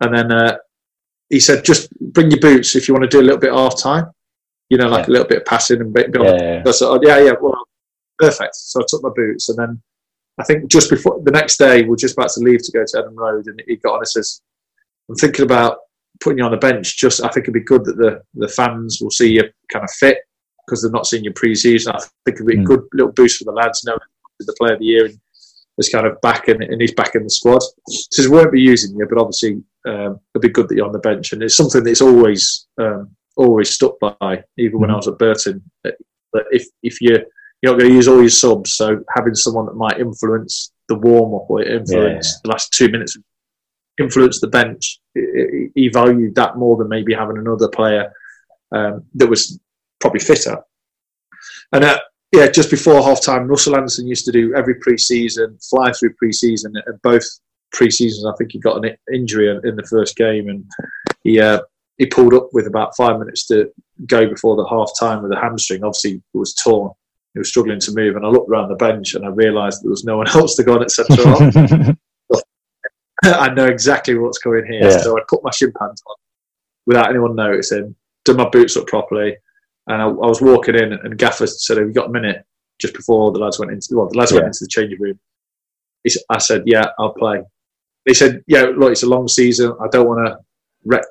Speaker 1: And then uh, he said, "Just bring your boots if you want to do a little bit of half time." You know, like yeah. a little bit of passing and bit. Yeah, yeah. Yeah, yeah, well, perfect. So I took my boots, and then I think just before the next day, we are just about to leave to go to Elland Road, and he got on and says, "I'm thinking about putting you on the bench. Just I think it'd be good that the the fans will see you kind of fit because they're not seeing you pre-season. I think it'd be mm. a good little boost for the lads knowing the player of the year and is kind of back in, and he's back in the squad. Says we won't be using you, but obviously um, it'd be good that you're on the bench, and it's something that's always um, always stuck by, even when I mm-hmm. was at Burton. That if if you you're not going to use all your subs, so having someone that might influence the warm up or influence yeah. the last two minutes, influence the bench, he valued that more than maybe having another player um, that was probably fitter. And uh, yeah, just before half time, Russell Anderson used to do every pre season, fly through pre season, and both pre seasons, I think he got an injury in the first game, and he uh, he pulled up with about five minutes to go before the half time with a hamstring. Obviously, it was torn. He was struggling to move, and I looked around the bench and I realised there was no one else to go on at centre I know exactly what's going here, yeah. so I put my shin pants on without anyone noticing, did my boots up properly, and I, I was walking in, and Gaffer said, "Have you got a minute?" Just before the lads went into well, the lads yeah. went into the changing room. He, I said, "Yeah, I'll play." He said, "Yeah, look, it's a long season. I don't want to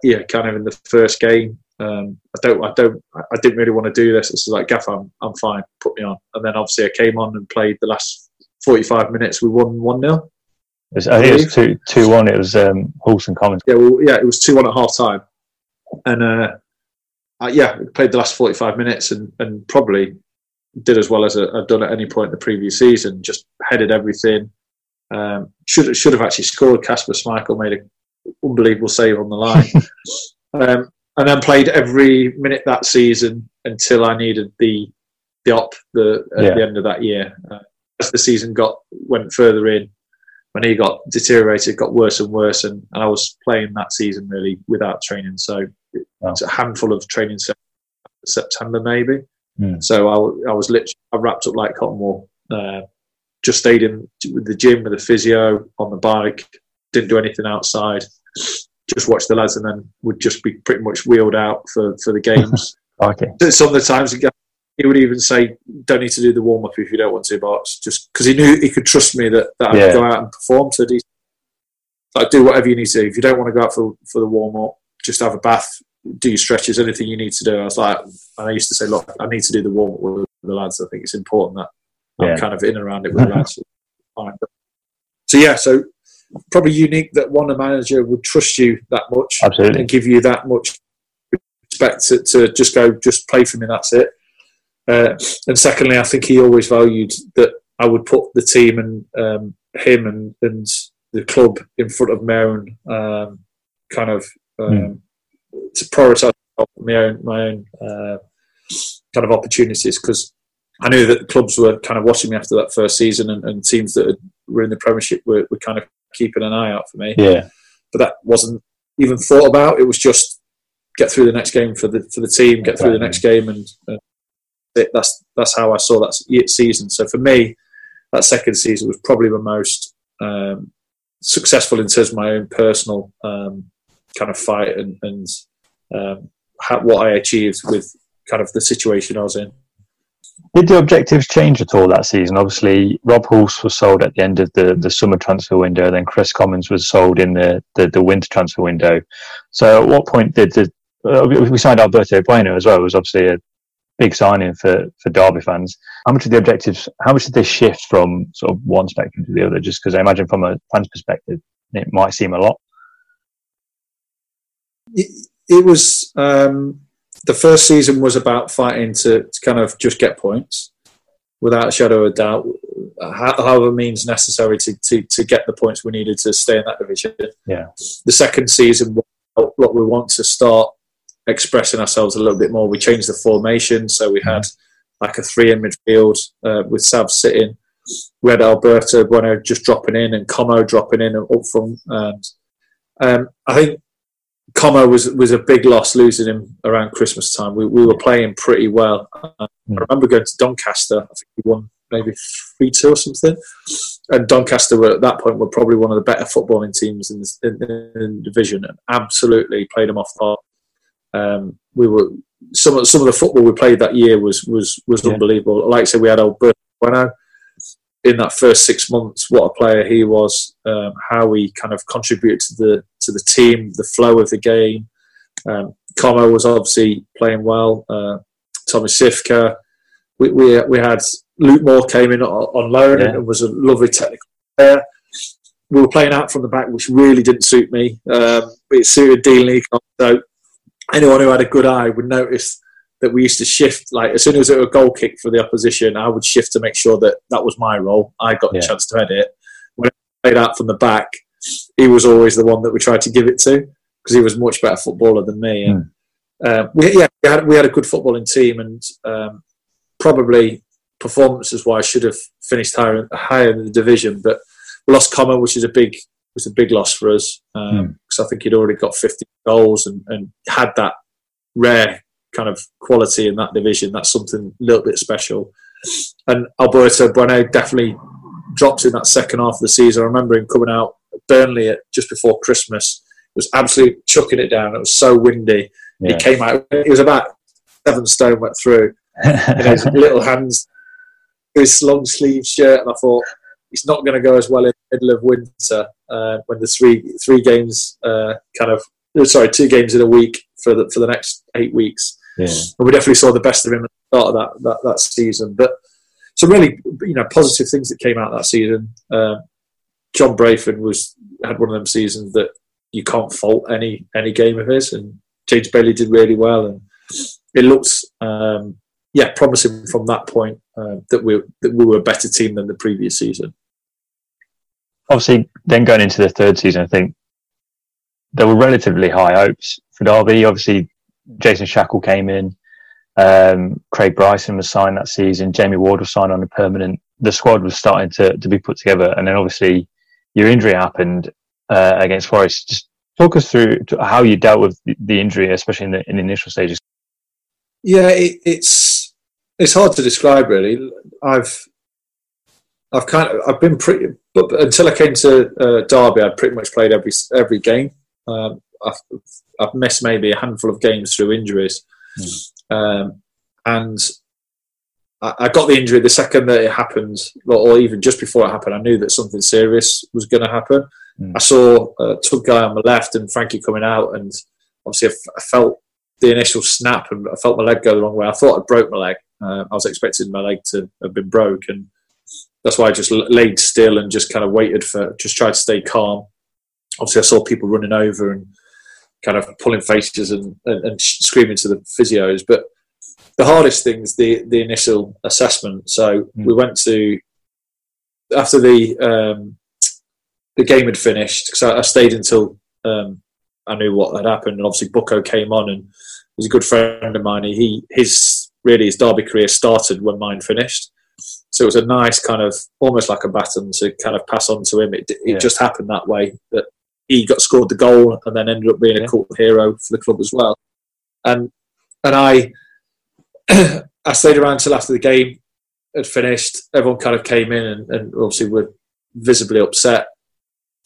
Speaker 1: yeah, kind of in the first game. Um, I don't, I don't, I didn't really want to do this. It's like, Gaff, I'm, I'm fine. Put me on. And then obviously I came on and played the last 45 minutes. We won one 0
Speaker 2: I think it was two two one. It was um, Hulse and Commons.
Speaker 1: Yeah, well, yeah, it was two one at half time, and uh, uh, yeah, played the last forty five minutes and, and probably did as well as I'd done at any point in the previous season. Just headed everything. Um, should should have actually scored. Kasper Schmeichel made a unbelievable save on the line. um, and then played every minute that season until I needed the the op the, at yeah. the end of that year. Uh, as the season got went further in, when he got deteriorated, got worse and worse, and, and I was playing that season really without training. So wow. it's a handful of training sessions September maybe. Mm. So I, I was literally I wrapped up like cotton wool. Uh, just stayed in with the gym with the physio on the bike, didn't do anything outside. Just watch the lads, and then would just be pretty much wheeled out for, for the games.
Speaker 2: okay.
Speaker 1: Some of the times he would even say, "Don't need to do the warm up if you don't want to, box." Just because he knew he could trust me that, that I'd go out and perform to a decent. Like do whatever you need to do. If you don't want to go out for for the warm up, just have a bath, do your stretches, anything you need to do. I was like, and I used to say, "Look, I need to do the warm up with the lads. I think it's important that
Speaker 2: Yeah.
Speaker 1: I'm kind of in and around it with the lads." So yeah, so probably unique that one a manager would trust you that much
Speaker 2: Absolutely.
Speaker 1: and give you that much respect to, to just go, just play for me, that's it. Uh, and secondly, I think he always valued that I would put the team and um, him and, and the club in front of my own um, kind of um, to prioritise my own my own uh, kind of opportunities because I knew that the clubs were kind of watching me after that first season and, and teams that were in the Premiership were, were kind of keeping an eye out for me
Speaker 2: Yeah.
Speaker 1: but that wasn't even thought about. It was just get through the next game for the for the team, get through the next game, and, it, that's that's how I saw that season. So for me, that second season was probably the most um, successful in terms of my own personal um, kind of fight and, and um, how, what I achieved with kind of the situation I was in.
Speaker 2: Did the objectives change at all that season? Obviously, Rob Hulse was sold at the end of the, the summer transfer window. Then Chris Commons was sold in the, the, the winter transfer window. So, at what point did the uh, we signed Alberto Bueno as well? It was obviously a big signing for, for Derby fans. How much of the objectives? How much did they shift from sort of one spectrum to the other? Just because I imagine from a fan's perspective, it might seem a lot.
Speaker 1: it, it was um, the first season was about fighting to, to kind of just get points without a shadow of a doubt however means necessary to, to, to get the points we needed to stay in that division.
Speaker 2: Yeah.
Speaker 1: the second season what we want to start expressing ourselves a little bit more. We changed the formation so we had like a three in midfield uh, with Sav sitting. We had Alberto Bueno just dropping in and Como dropping in up front. And um, I think Como was was a big loss losing him around Christmas time. We, we were playing pretty well. Uh, I remember going to Doncaster. I think we won maybe three two or something. And Doncaster were at that point were probably one of the better footballing teams in the, in, in the division, and absolutely played them off the. Um, we were some of some of the football we played that year was was was
Speaker 2: Yeah.
Speaker 1: unbelievable. Like I said, we had Alberto Bueno in that first six months. What a player he was! Um, how he kind of contributed to the to the team, the flow of the game. Um, Como was obviously playing well. Uh, Tommy Cywka. We, we we had Luke Moore came in on, loan
Speaker 2: Yeah.
Speaker 1: and was a lovely technical player. We were playing out from the back, which really didn't suit me. Um, it suited Dean. So anyone who had a good eye would notice that we used to shift. Like as soon as it was a goal kick for the opposition, I would shift to make sure that that was my role. I got the chance to head it. When I played out from the back, he was always the one that we tried to give it to because he was a much better footballer than me. And um, we, yeah, we had, we had a good footballing team, and um, probably performances wise should have finished higher higher in the division, but we lost Common, which is a big was a big loss for us because I think he'd already got 50 goals and, and had that rare kind of quality in that division. That's something a little bit special. And Alberto Bueno definitely dropped in that second half of the season. I remember him coming out Burnley at, just before Christmas. It was absolutely chucking it down. It was so windy. He came out. He was about seven stone went through. And his little hands, his long sleeve shirt, and I thought he's not going to go as well in the middle of winter uh, when the three three games uh, kind of uh, sorry two games in a week for the for the next eight weeks.
Speaker 2: yeah.
Speaker 1: And we definitely saw the best of him at the start of that that, that season. But some really you know positive things that came out that season. Um, John Brayford was had one of them seasons that you can't fault any any game of his, and James Bailey did really well, and it looks um, yeah promising from that point uh, that we that we were a better team than the previous season.
Speaker 2: obviously, then going into the third season, I think there were relatively high hopes for Derby. Obviously, Jason Shackell came in. Um, Craig Bryson was signed that season. Jamie Ward was signed on a permanent. The squad was starting to, to be put together. And then obviously your injury happened uh, against Forest. Just talk us through to how you dealt with the, injury, especially in the, in the initial stages.
Speaker 1: Yeah, it, it's it's hard to describe really. I've I've kind of I've been pretty, but until I came to uh, Derby, I'd pretty much played every every game. Um, I've, I've missed maybe a handful of games through injuries, um, and I, I, got the injury the second that it happened, or even just before it happened. I knew that something serious was going to happen. Mm. I saw a tug guy on my left and Frankie coming out, and obviously I, f- I felt the initial snap and I felt my leg go the wrong way. I thought I broke my leg. Uh, I was expecting my leg to have been broke, and that's why I just laid still and just kind of waited for, just tried to stay calm. Obviously, I saw people running over and kind of pulling faces and, and, and screaming to the physios. But the hardest thing is the the initial assessment. So mm. we went to after the um, the game had finished because I, I, stayed until um, I knew what had happened, and obviously Bucko came on and was a good friend of mine. He his really his derby career started when mine finished, so it was a nice kind of almost like a baton to kind of pass on to him. It, it yeah. just happened that way that he got scored the goal and then ended up being yeah. a cult hero for the club as well. And and I I stayed around till after the game had finished. Everyone kind of came in and, and obviously were visibly upset.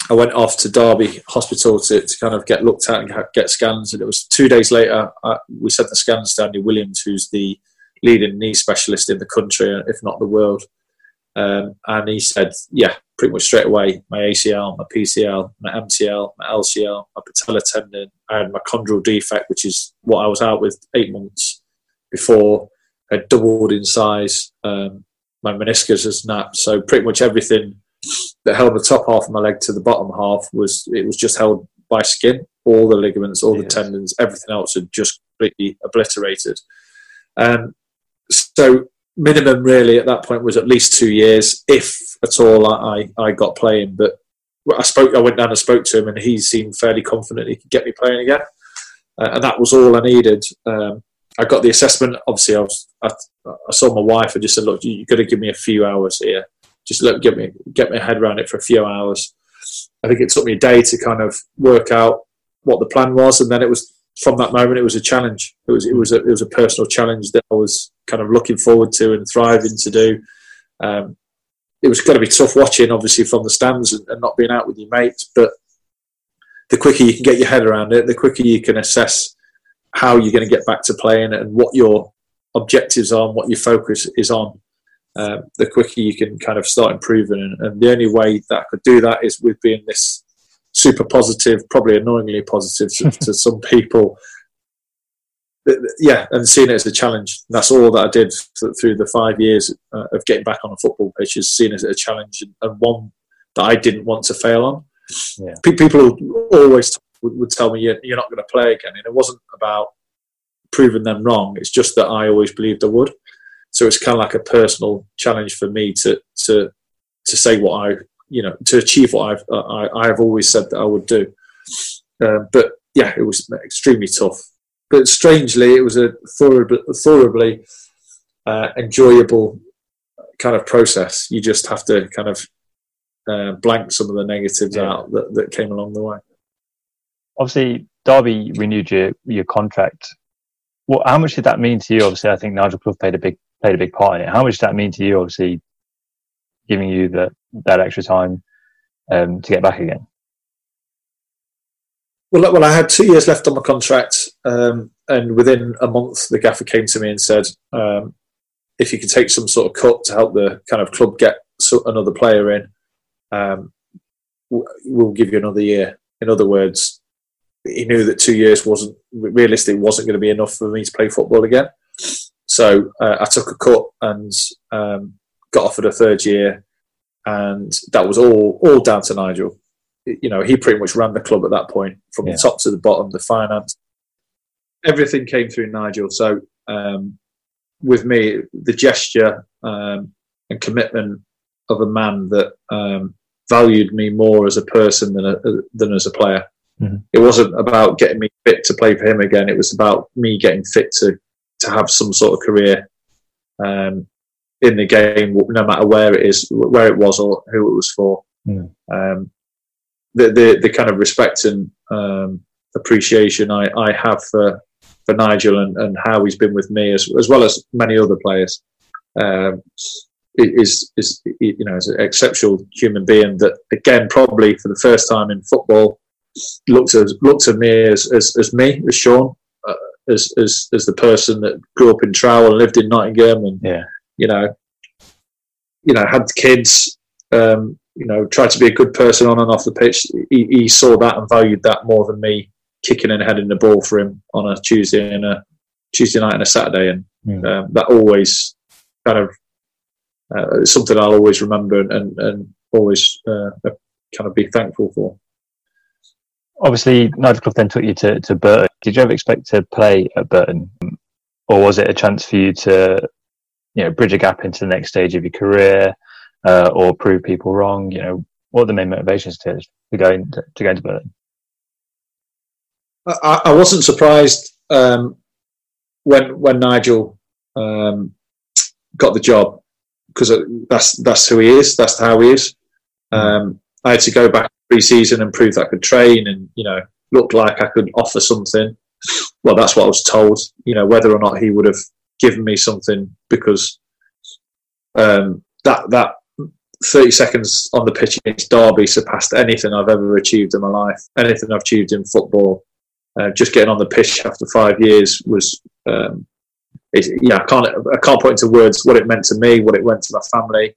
Speaker 1: I went off to Derby Hospital to, to kind of get looked at and get scans. And it was two days later, I, we sent the scans to Andy Williams, who's the leading knee specialist in the country, if not the world. Um, and he said, yeah, pretty much straight away, my ACL, my PCL, my MCL, my LCL, my patella tendon, had my chondral defect, which is what I was out with eight months before, had doubled in size. Um, my meniscus has snapped. So pretty much everything that held the top half of my leg to the bottom half was, it was just held by skin. All the ligaments, all yes. the tendons, everything else had just completely obliterated. Um, so minimum really at that point was at least two years, if at all I, I got playing. But I spoke, I went down and spoke to him, and he seemed fairly confident he could get me playing again, uh, and that was all I needed. Um, I got the assessment. Obviously, I was I, I saw my wife and just said, "Look, you, got to give me a few hours here. Just let get me get my head around it for a few hours." I think it took me a day to kind of work out what the plan was, and then it was from that moment, it was a challenge. It was it was a, it was a personal challenge that I was kind of looking forward to and thriving to do. Um, it was going to be tough watching, obviously, from the stands and, and, not being out with your mates. But the quicker you can get your head around it, the quicker you can assess how you're going to get back to playing and what your objectives are and what your focus is on. Um, the quicker you can kind of start improving. And, and the only way that I could do that is with being this super positive, probably annoyingly positive to, to some people. Yeah, and seeing it as a challenge. And that's all that I did through the five years uh, of getting back on a football pitch is seeing it as a challenge and, and one that I didn't want to fail on. Yeah. People always would, would tell me, you're, you're not going to play again. And it wasn't about proving them wrong. It's just that I always believed I would. So it's kind of like a personal challenge for me to to to say what I you know, to achieve what I've uh, I, have always said that I would do. Uh, but yeah, it was extremely tough. But strangely, it was a thoroughly, thoroughly uh, enjoyable kind of process. You just have to kind of uh, blank some of the negatives yeah. out that, that came along the way.
Speaker 2: Obviously, Derby renewed your your contract. Well, how much did that mean to you? Obviously, I think Nigel Clough played a big played a big part in it. How much did that mean to you? Obviously, giving you that that extra time um, to get back again?
Speaker 1: Well, well, I had two years left on my contract, um, and within a month, the gaffer came to me and said, um, "If you could take some sort of cut to help the kind of club get another player in, um, we'll give you another year." In other words, he knew that two years wasn't realistic, wasn't going to be enough for me to play football again. So uh, I took a cut and um, got offered a third year, and that was all all down to Nigel. You know, he pretty much ran the club at that point from yeah. the top to the bottom, the finance, everything came through Nigel. So um, with me, the gesture um, and commitment of a man that um, valued me more as a person than a, than as a player. Mm-hmm. It wasn't about getting me fit to play for him again. It was about me getting fit to to have some sort of career. Um, in the game, no matter where it is, where it was, or who it was for. Mm. Um, the, the, the kind of respect and um, appreciation I, I have for for Nigel and, and how he's been with me, as as well as many other players, um, is is you know is an exceptional human being that again probably for the first time in football looked at looked at me as as, as me as Shaun. Uh, as, as as the person that grew up in Trowell and lived in Nottingham and
Speaker 2: yeah
Speaker 1: you know, you know, had kids, um, you know, tried to be a good person on and off the pitch. He, he, saw that and valued that more than me kicking and heading the ball for him on a Tuesday and a Tuesday night and a Saturday, and mm. um, that always kind of uh, something I'll always remember and, and always uh, kind of be thankful for.
Speaker 2: Obviously, Nigel Clough then took you to, to Burton. Did you ever expect to play at Burton, or was it a chance for you to, you know, bridge a gap into the next stage of your career, uh, or prove people wrong? You know, what are the main motivations to, to going to, to go into Burton?
Speaker 1: I, I wasn't surprised um, when when Nigel um, got the job because that's that's who he is. That's how he is. Um, I had to go back pre-season and prove that I could train, and you know, look like I could offer something. Well, that's what I was told. You know, whether or not he would have given me something because um, that that 30 seconds on the pitch against Derby surpassed anything I've ever achieved in my life. Anything I've achieved in football. Uh, just getting on the pitch after five years was um, yeah, I can't I can't put into words what it meant to me, what it meant to my family,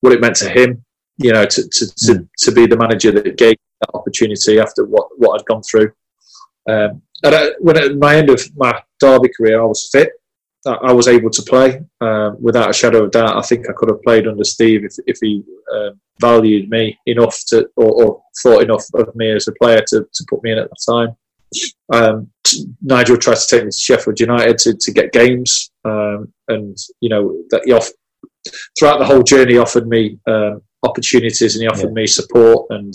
Speaker 1: what it meant to him. You know, to to, to, mm. to be the manager that gave me that opportunity after what what I'd gone through. Um, and I, when at my end of my Derby career, I was fit. I, was able to play um, without a shadow of doubt. I think I could have played under Steve if, if he uh, valued me enough to, or, or, thought enough of me as a player to, to put me in at the time. Um, Nigel tried to take me to Sheffield United to, to get games, um, and you know that he off, throughout the whole journey offered me um, opportunities and he offered yeah. me support and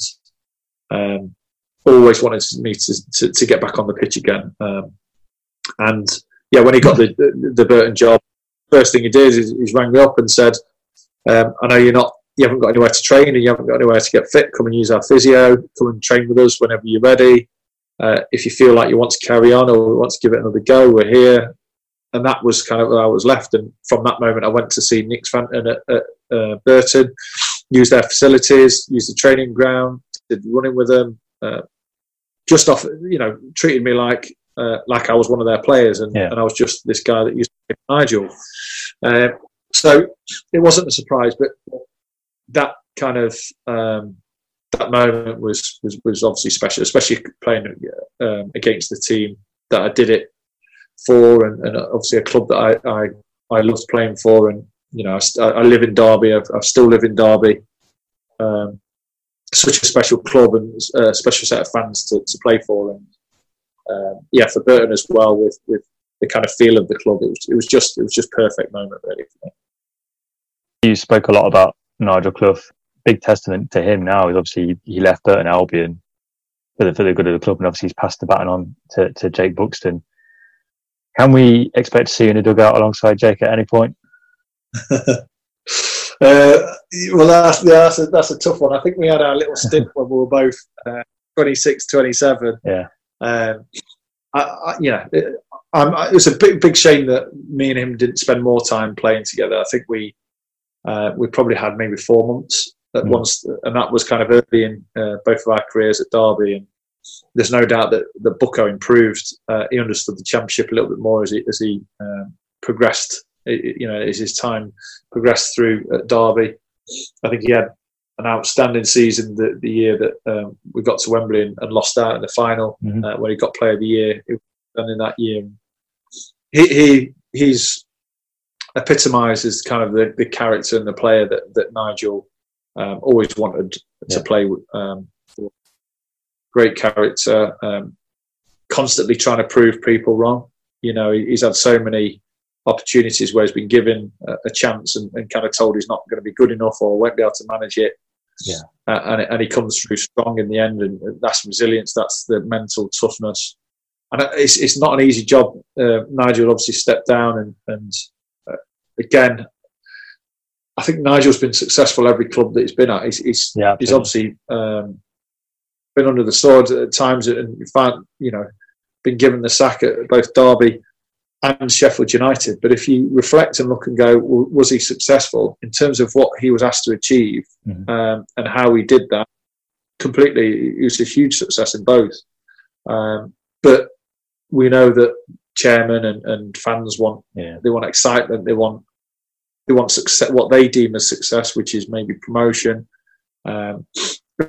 Speaker 1: um, always wanted me to, to, to, get back on the pitch again. Um, and yeah, when he got the, the, the Burton job, first thing he did is he rang me up and said, um, "I know you're not." You haven't got anywhere to train and you haven't got anywhere to get fit. Come and use our physio. Come and train with us whenever you're ready. Uh, if you feel like you want to carry on or want to give it another go, we're here. And that was kind of where I was left. And from that moment, I went to see Nick Svanton at, at uh, Burton, used their facilities, used the training ground, did running with them. Uh, just off, you know, treated me like uh, like I was one of their players, and, yeah. and I was just this guy that used to play Nigel. Uh, so it wasn't a surprise, but that kind of um, that moment was, was, was obviously special, especially playing um, against the team that I did it for, and, and obviously a club that I, I, I loved playing for. And you know, I, I live in Derby. I've, I still live in Derby. Um, such a special club and a special set of fans to, to play for, and um, yeah, for Burton as well with with the kind of feel of the club. It was, it was just it was just perfect moment really for me.
Speaker 2: You spoke a lot about Nigel Clough big testament to him now is obviously he left Burton Albion for the, for the good of the club, and obviously he's passed the baton on to, to Jake Buxton. Can we expect to see you in a dugout alongside Jake at any point?
Speaker 1: uh, well, that's, that's, a, that's a tough one. I think we had our little stint when we were both uh, 26, 27.
Speaker 2: Yeah.
Speaker 1: Um, I, I, yeah, it, it, was a big, big shame that me and him didn't spend more time playing together. I think we uh, we probably had maybe four months at mm. once, and that was kind of early in uh, both of our careers at Derby. And there's no doubt that the Bucko improved. Uh, he understood the championship a little bit more as he as he um, progressed. You know, as his time progressed through at Derby, I think he had an outstanding season the, the year that um, we got to Wembley and, and, lost out in the final mm-hmm. uh, when he got Player of the Year. And in that year, he, he he's epitomises kind of the, the character and the player that, that Nigel um, always wanted to play with. Um, great character, um, constantly trying to prove people wrong. You know, he's had so many opportunities where he's been given a, a chance and, and, kind of told he's not going to be good enough or won't be able to manage it.
Speaker 2: Yeah.
Speaker 1: Uh, and, and he comes through strong in the end, and that's resilience. That's the mental toughness, and it's it's not an easy job. Uh, Nigel obviously stepped down, and and uh, again, I think Nigel's been successful every club that he's been at. He's he's, yeah, he's obviously um, been under the sword at times and found you know been given the sack at both Derby and Sheffield United. But if you reflect and look and go, well, was he successful in terms of what he was asked to achieve mm-hmm. um, and how he did that? Completely, it was a huge success in both. Um, but we know that chairman and, and fans want
Speaker 2: yeah.
Speaker 1: they want excitement, they want they want success, what they deem as success, which is maybe promotion. Um,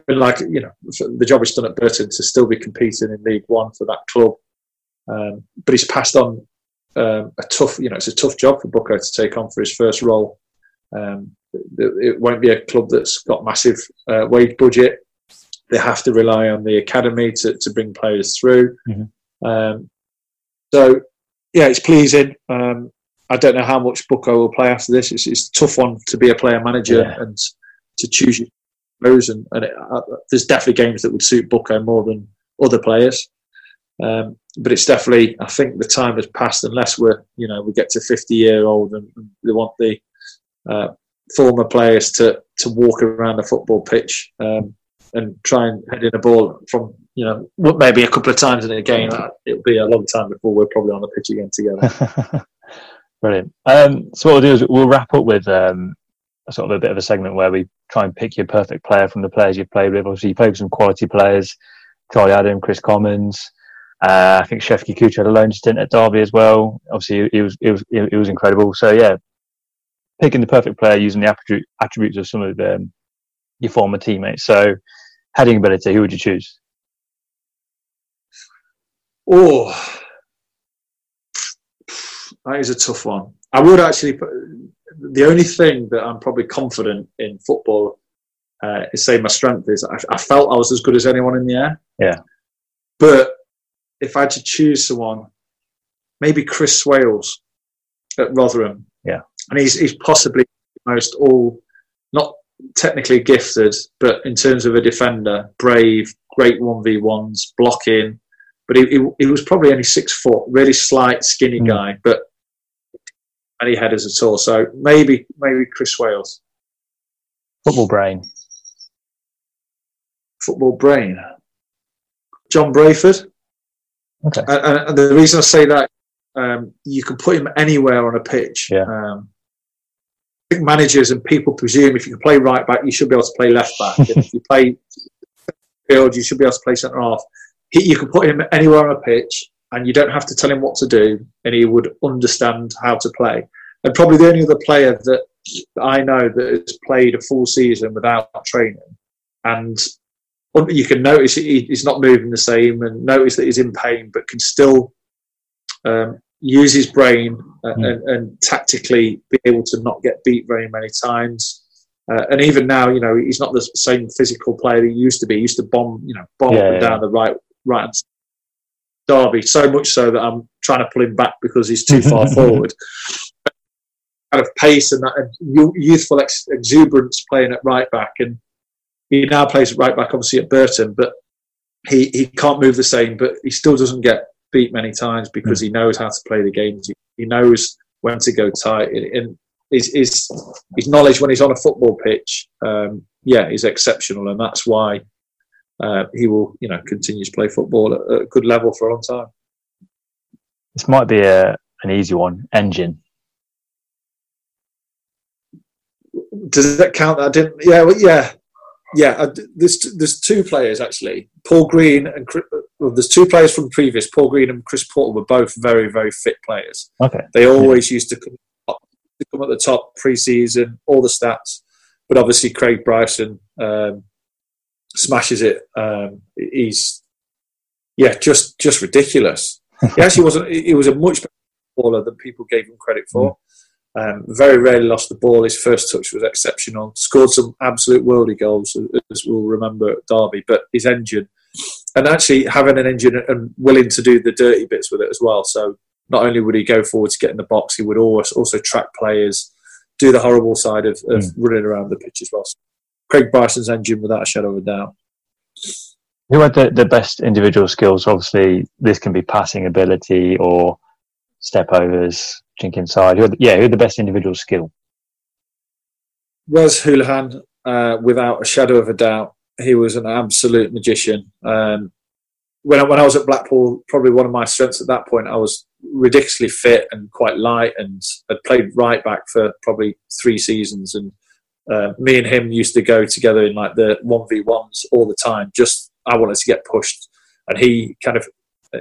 Speaker 1: and like you know, the job is done at Burton to still be competing in League One for that club. Um, but he's passed on um, a tough, you know, it's a tough job for Bucko to take on for his first role. Um, it won't be a club that's got massive uh, wage budget. They have to rely on the academy to, to bring players through. Mm-hmm. Um, so, yeah, it's pleasing. Um, I don't know how much Bucko will play after this. It's, it's a tough one to be a player manager yeah. and to choose your. And, and it, uh, there's definitely games that would suit Bucko more than other players. Um, but it's definitely, I think the time has passed unless we're, you know, we get to 50 year old and, they want the uh, former players to, to walk around the football pitch um, and try and head in a ball from, you know, maybe a couple of times in a game. Uh, it'll be a long time before we're probably on the pitch again together.
Speaker 2: Brilliant. Um, so what we'll do is we'll wrap up with um, a sort of a bit of a segment where we try and pick your perfect player from the players you've played with. Obviously, you played with some quality players, Charlie Adam, Chris Commons. Uh, I think Shefki Kuqi had a loan stint at Derby as well. Obviously, he was he was he was incredible. So yeah, picking the perfect player using the attributes of some of um, your former teammates. So heading ability, who would you choose?
Speaker 1: Oh, that is a tough one. I would actually. Put, the only thing that I'm probably confident in football uh, is say my strength is I, I, felt I was as good as anyone in the air.
Speaker 2: Yeah.
Speaker 1: But if I had to choose someone, maybe Chris Swailes at Rotherham.
Speaker 2: Yeah.
Speaker 1: And he's he's possibly most all not technically gifted, but in terms of a defender, brave, great one v ones, blocking. But he, he, he was probably only six foot, really slight, skinny mm. guy, but any headers at all. So maybe maybe Chris Swailes.
Speaker 2: Football brain.
Speaker 1: Football brain. John Brayford.
Speaker 2: Okay.
Speaker 1: And, and the reason I say that, um, you can put him anywhere on a pitch.
Speaker 2: Yeah.
Speaker 1: Um, I think managers and people presume if you can play right back, you should be able to play left back. if you play field, you should be able to play centre half. He, you can put him anywhere on a pitch, and you don't have to tell him what to do, and he would understand how to play. And probably the only other player that I know that has played a full season without training, and you can notice he's not moving the same, and notice that he's in pain, but can still um, use his brain and, mm. and, and, tactically be able to not get beat very many times. Uh, and even now, you know, he's not the same physical player he used to be. He used to bomb, you know, bomb yeah, yeah. down the right right Derby, so much so that I'm trying to pull him back because he's too far forward. Kind of pace and that and youthful ex- exuberance playing at right back, and he now plays right back, obviously at Burton, but he, he can't move the same, but he still doesn't get beat many times because mm. he knows how to play the games. He, he knows when to go tight, and his, his, his knowledge when he's on a football pitch, um, yeah, is exceptional, and that's why uh, he will, you know, continue to play football at a good level for a long time.
Speaker 2: This might be a, an easy one. Engine.
Speaker 1: Does that count? I didn't. Yeah, well, yeah, yeah. Uh, there's there's two players actually. Paul Green and well, there's two players from previous. Paul Green and Chris Porter were both very very fit players.
Speaker 2: Okay.
Speaker 1: They always yeah. used to come, up, to come at the top pre-season, all the stats. But obviously, Craig Bryson um, smashes it. Um, he's yeah, just just ridiculous. he actually wasn't. He was a much better baller than people gave him credit for. Um, very rarely lost the ball. His first touch was exceptional. Scored some absolute worldy goals, as we'll remember at Derby. But his engine, and actually having an engine and willing to do the dirty bits with it as well. So not only would he go forward to get in the box, he would always also track players, do the horrible side of, of mm. running around the pitch as well. So Craig Bryson's engine without a shadow of a doubt.
Speaker 2: Who had the, the best individual skills? Obviously, this can be passing ability or step overs, chink inside. Who yeah, who had the best individual skill?
Speaker 1: Wes Hoolahan, uh, without a shadow of a doubt. He was an absolute magician. Um, when I, when I was at Blackpool, probably one of my strengths at that point, I was ridiculously fit and quite light, and had played right back for probably three seasons, and uh, me and him used to go together in like the one v ones all the time. Just I wanted to get pushed, and he kind of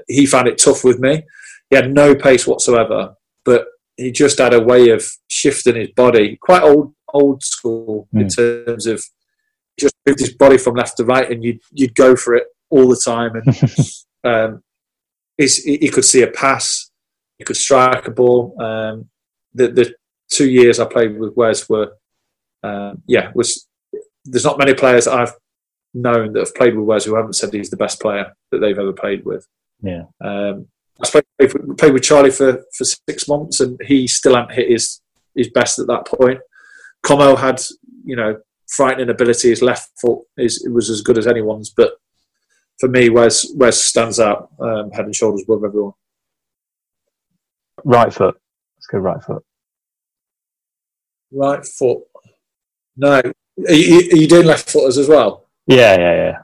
Speaker 1: he found it tough with me. He had no pace whatsoever, but he just had a way of shifting his body, quite old old school mm. in hmm. terms of just moved his body from left to right, and you'd you'd go for it all the time. And um, he could see a pass, he could strike a ball. Um, the the two years I played with Wes were, uh, yeah, was there's not many players I've known that have played with Wes who haven't said he's the best player that they've ever played with.
Speaker 2: Yeah.
Speaker 1: Um, I played, played with Charlie for, for six months, and he still hadn't hit his his best at that point. Como had, you know, frightening ability. His left foot is was as good as anyone's, but for me, Wes Wes stands out um, head and shoulders above everyone.
Speaker 2: Right foot. Let's go right foot.
Speaker 1: Right foot. No, are you, are you doing left footers as well?
Speaker 2: Yeah, yeah, yeah.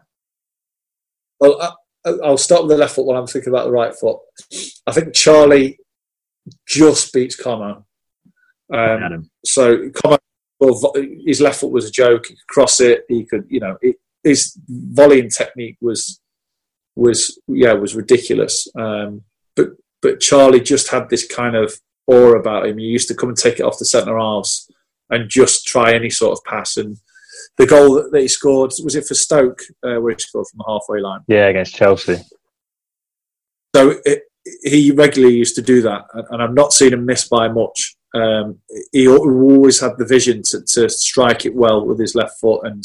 Speaker 1: Well, I, I'll start with the left foot while I'm thinking about the right foot. I think Charlie just beats Como. Um, so Como, his left foot was a joke. He could cross it. He could, you know, it, his volleying technique was was yeah was ridiculous. Um, but but Charlie just had this kind of aura about him. He used to come and take it off the centre halves and just try any sort of pass. And the goal that, he scored was it for Stoke, uh, where he scored from the halfway line.
Speaker 2: Yeah, against Chelsea.
Speaker 1: So it, he regularly used to do that, and I've not seen him miss by much. Um, he always had the vision to, to, strike it well with his left foot, and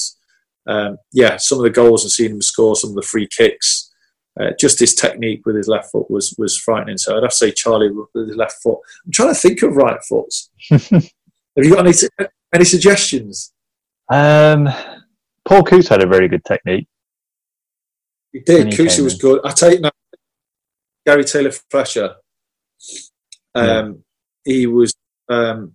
Speaker 1: um, yeah, some of the goals I've seen him score, some of the free kicks, uh, just his technique with his left foot was was frightening. So I'd have to say Charlie with his left foot. I'm trying to think of right foots. have you got any any suggestions?
Speaker 2: Um, Paul Coutts had a very good technique.
Speaker 1: He did. Coutts was good. I take now. Gary Taylor Fletcher. Um, yeah. He was um,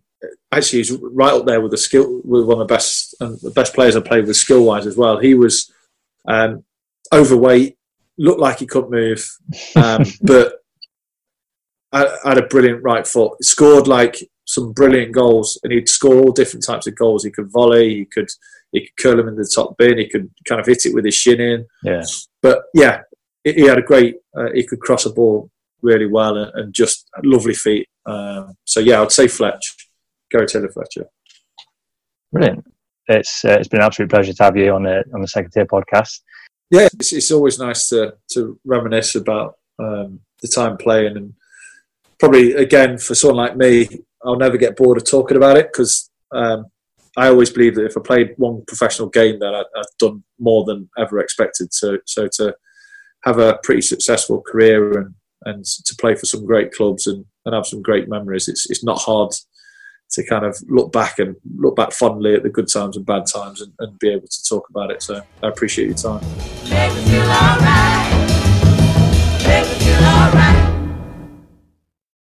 Speaker 1: actually he's right up there with the skill with one of the best and the best players I played with skill wise as well. He was um, overweight, looked like he couldn't move, um, but had a brilliant right foot. Scored like some brilliant goals, and he'd score all different types of goals. He could volley, he could he could curl him in the top bin, he could kind of hit it with his shin in.
Speaker 2: Yeah.
Speaker 1: But yeah, he had a great. Uh, he could cross a ball really well and, and just lovely feet. Um, so yeah, I'd say Fletch, Gary Taylor Fletcher.
Speaker 2: Brilliant. It's uh, it's been an absolute pleasure to have you on the on the second tier podcast
Speaker 1: yeah, it's, it's always nice to to reminisce about um, the time playing, and probably again for someone like me, I'll never get bored of talking about it because um, I always believe that if I played one professional game, that I, have done more than ever expected. So, so to have a pretty successful career and and to play for some great clubs and, and have some great memories, it's it's not hard to kind of look back and look back fondly at the good times and bad times and, and be able to talk about it. So I appreciate your time.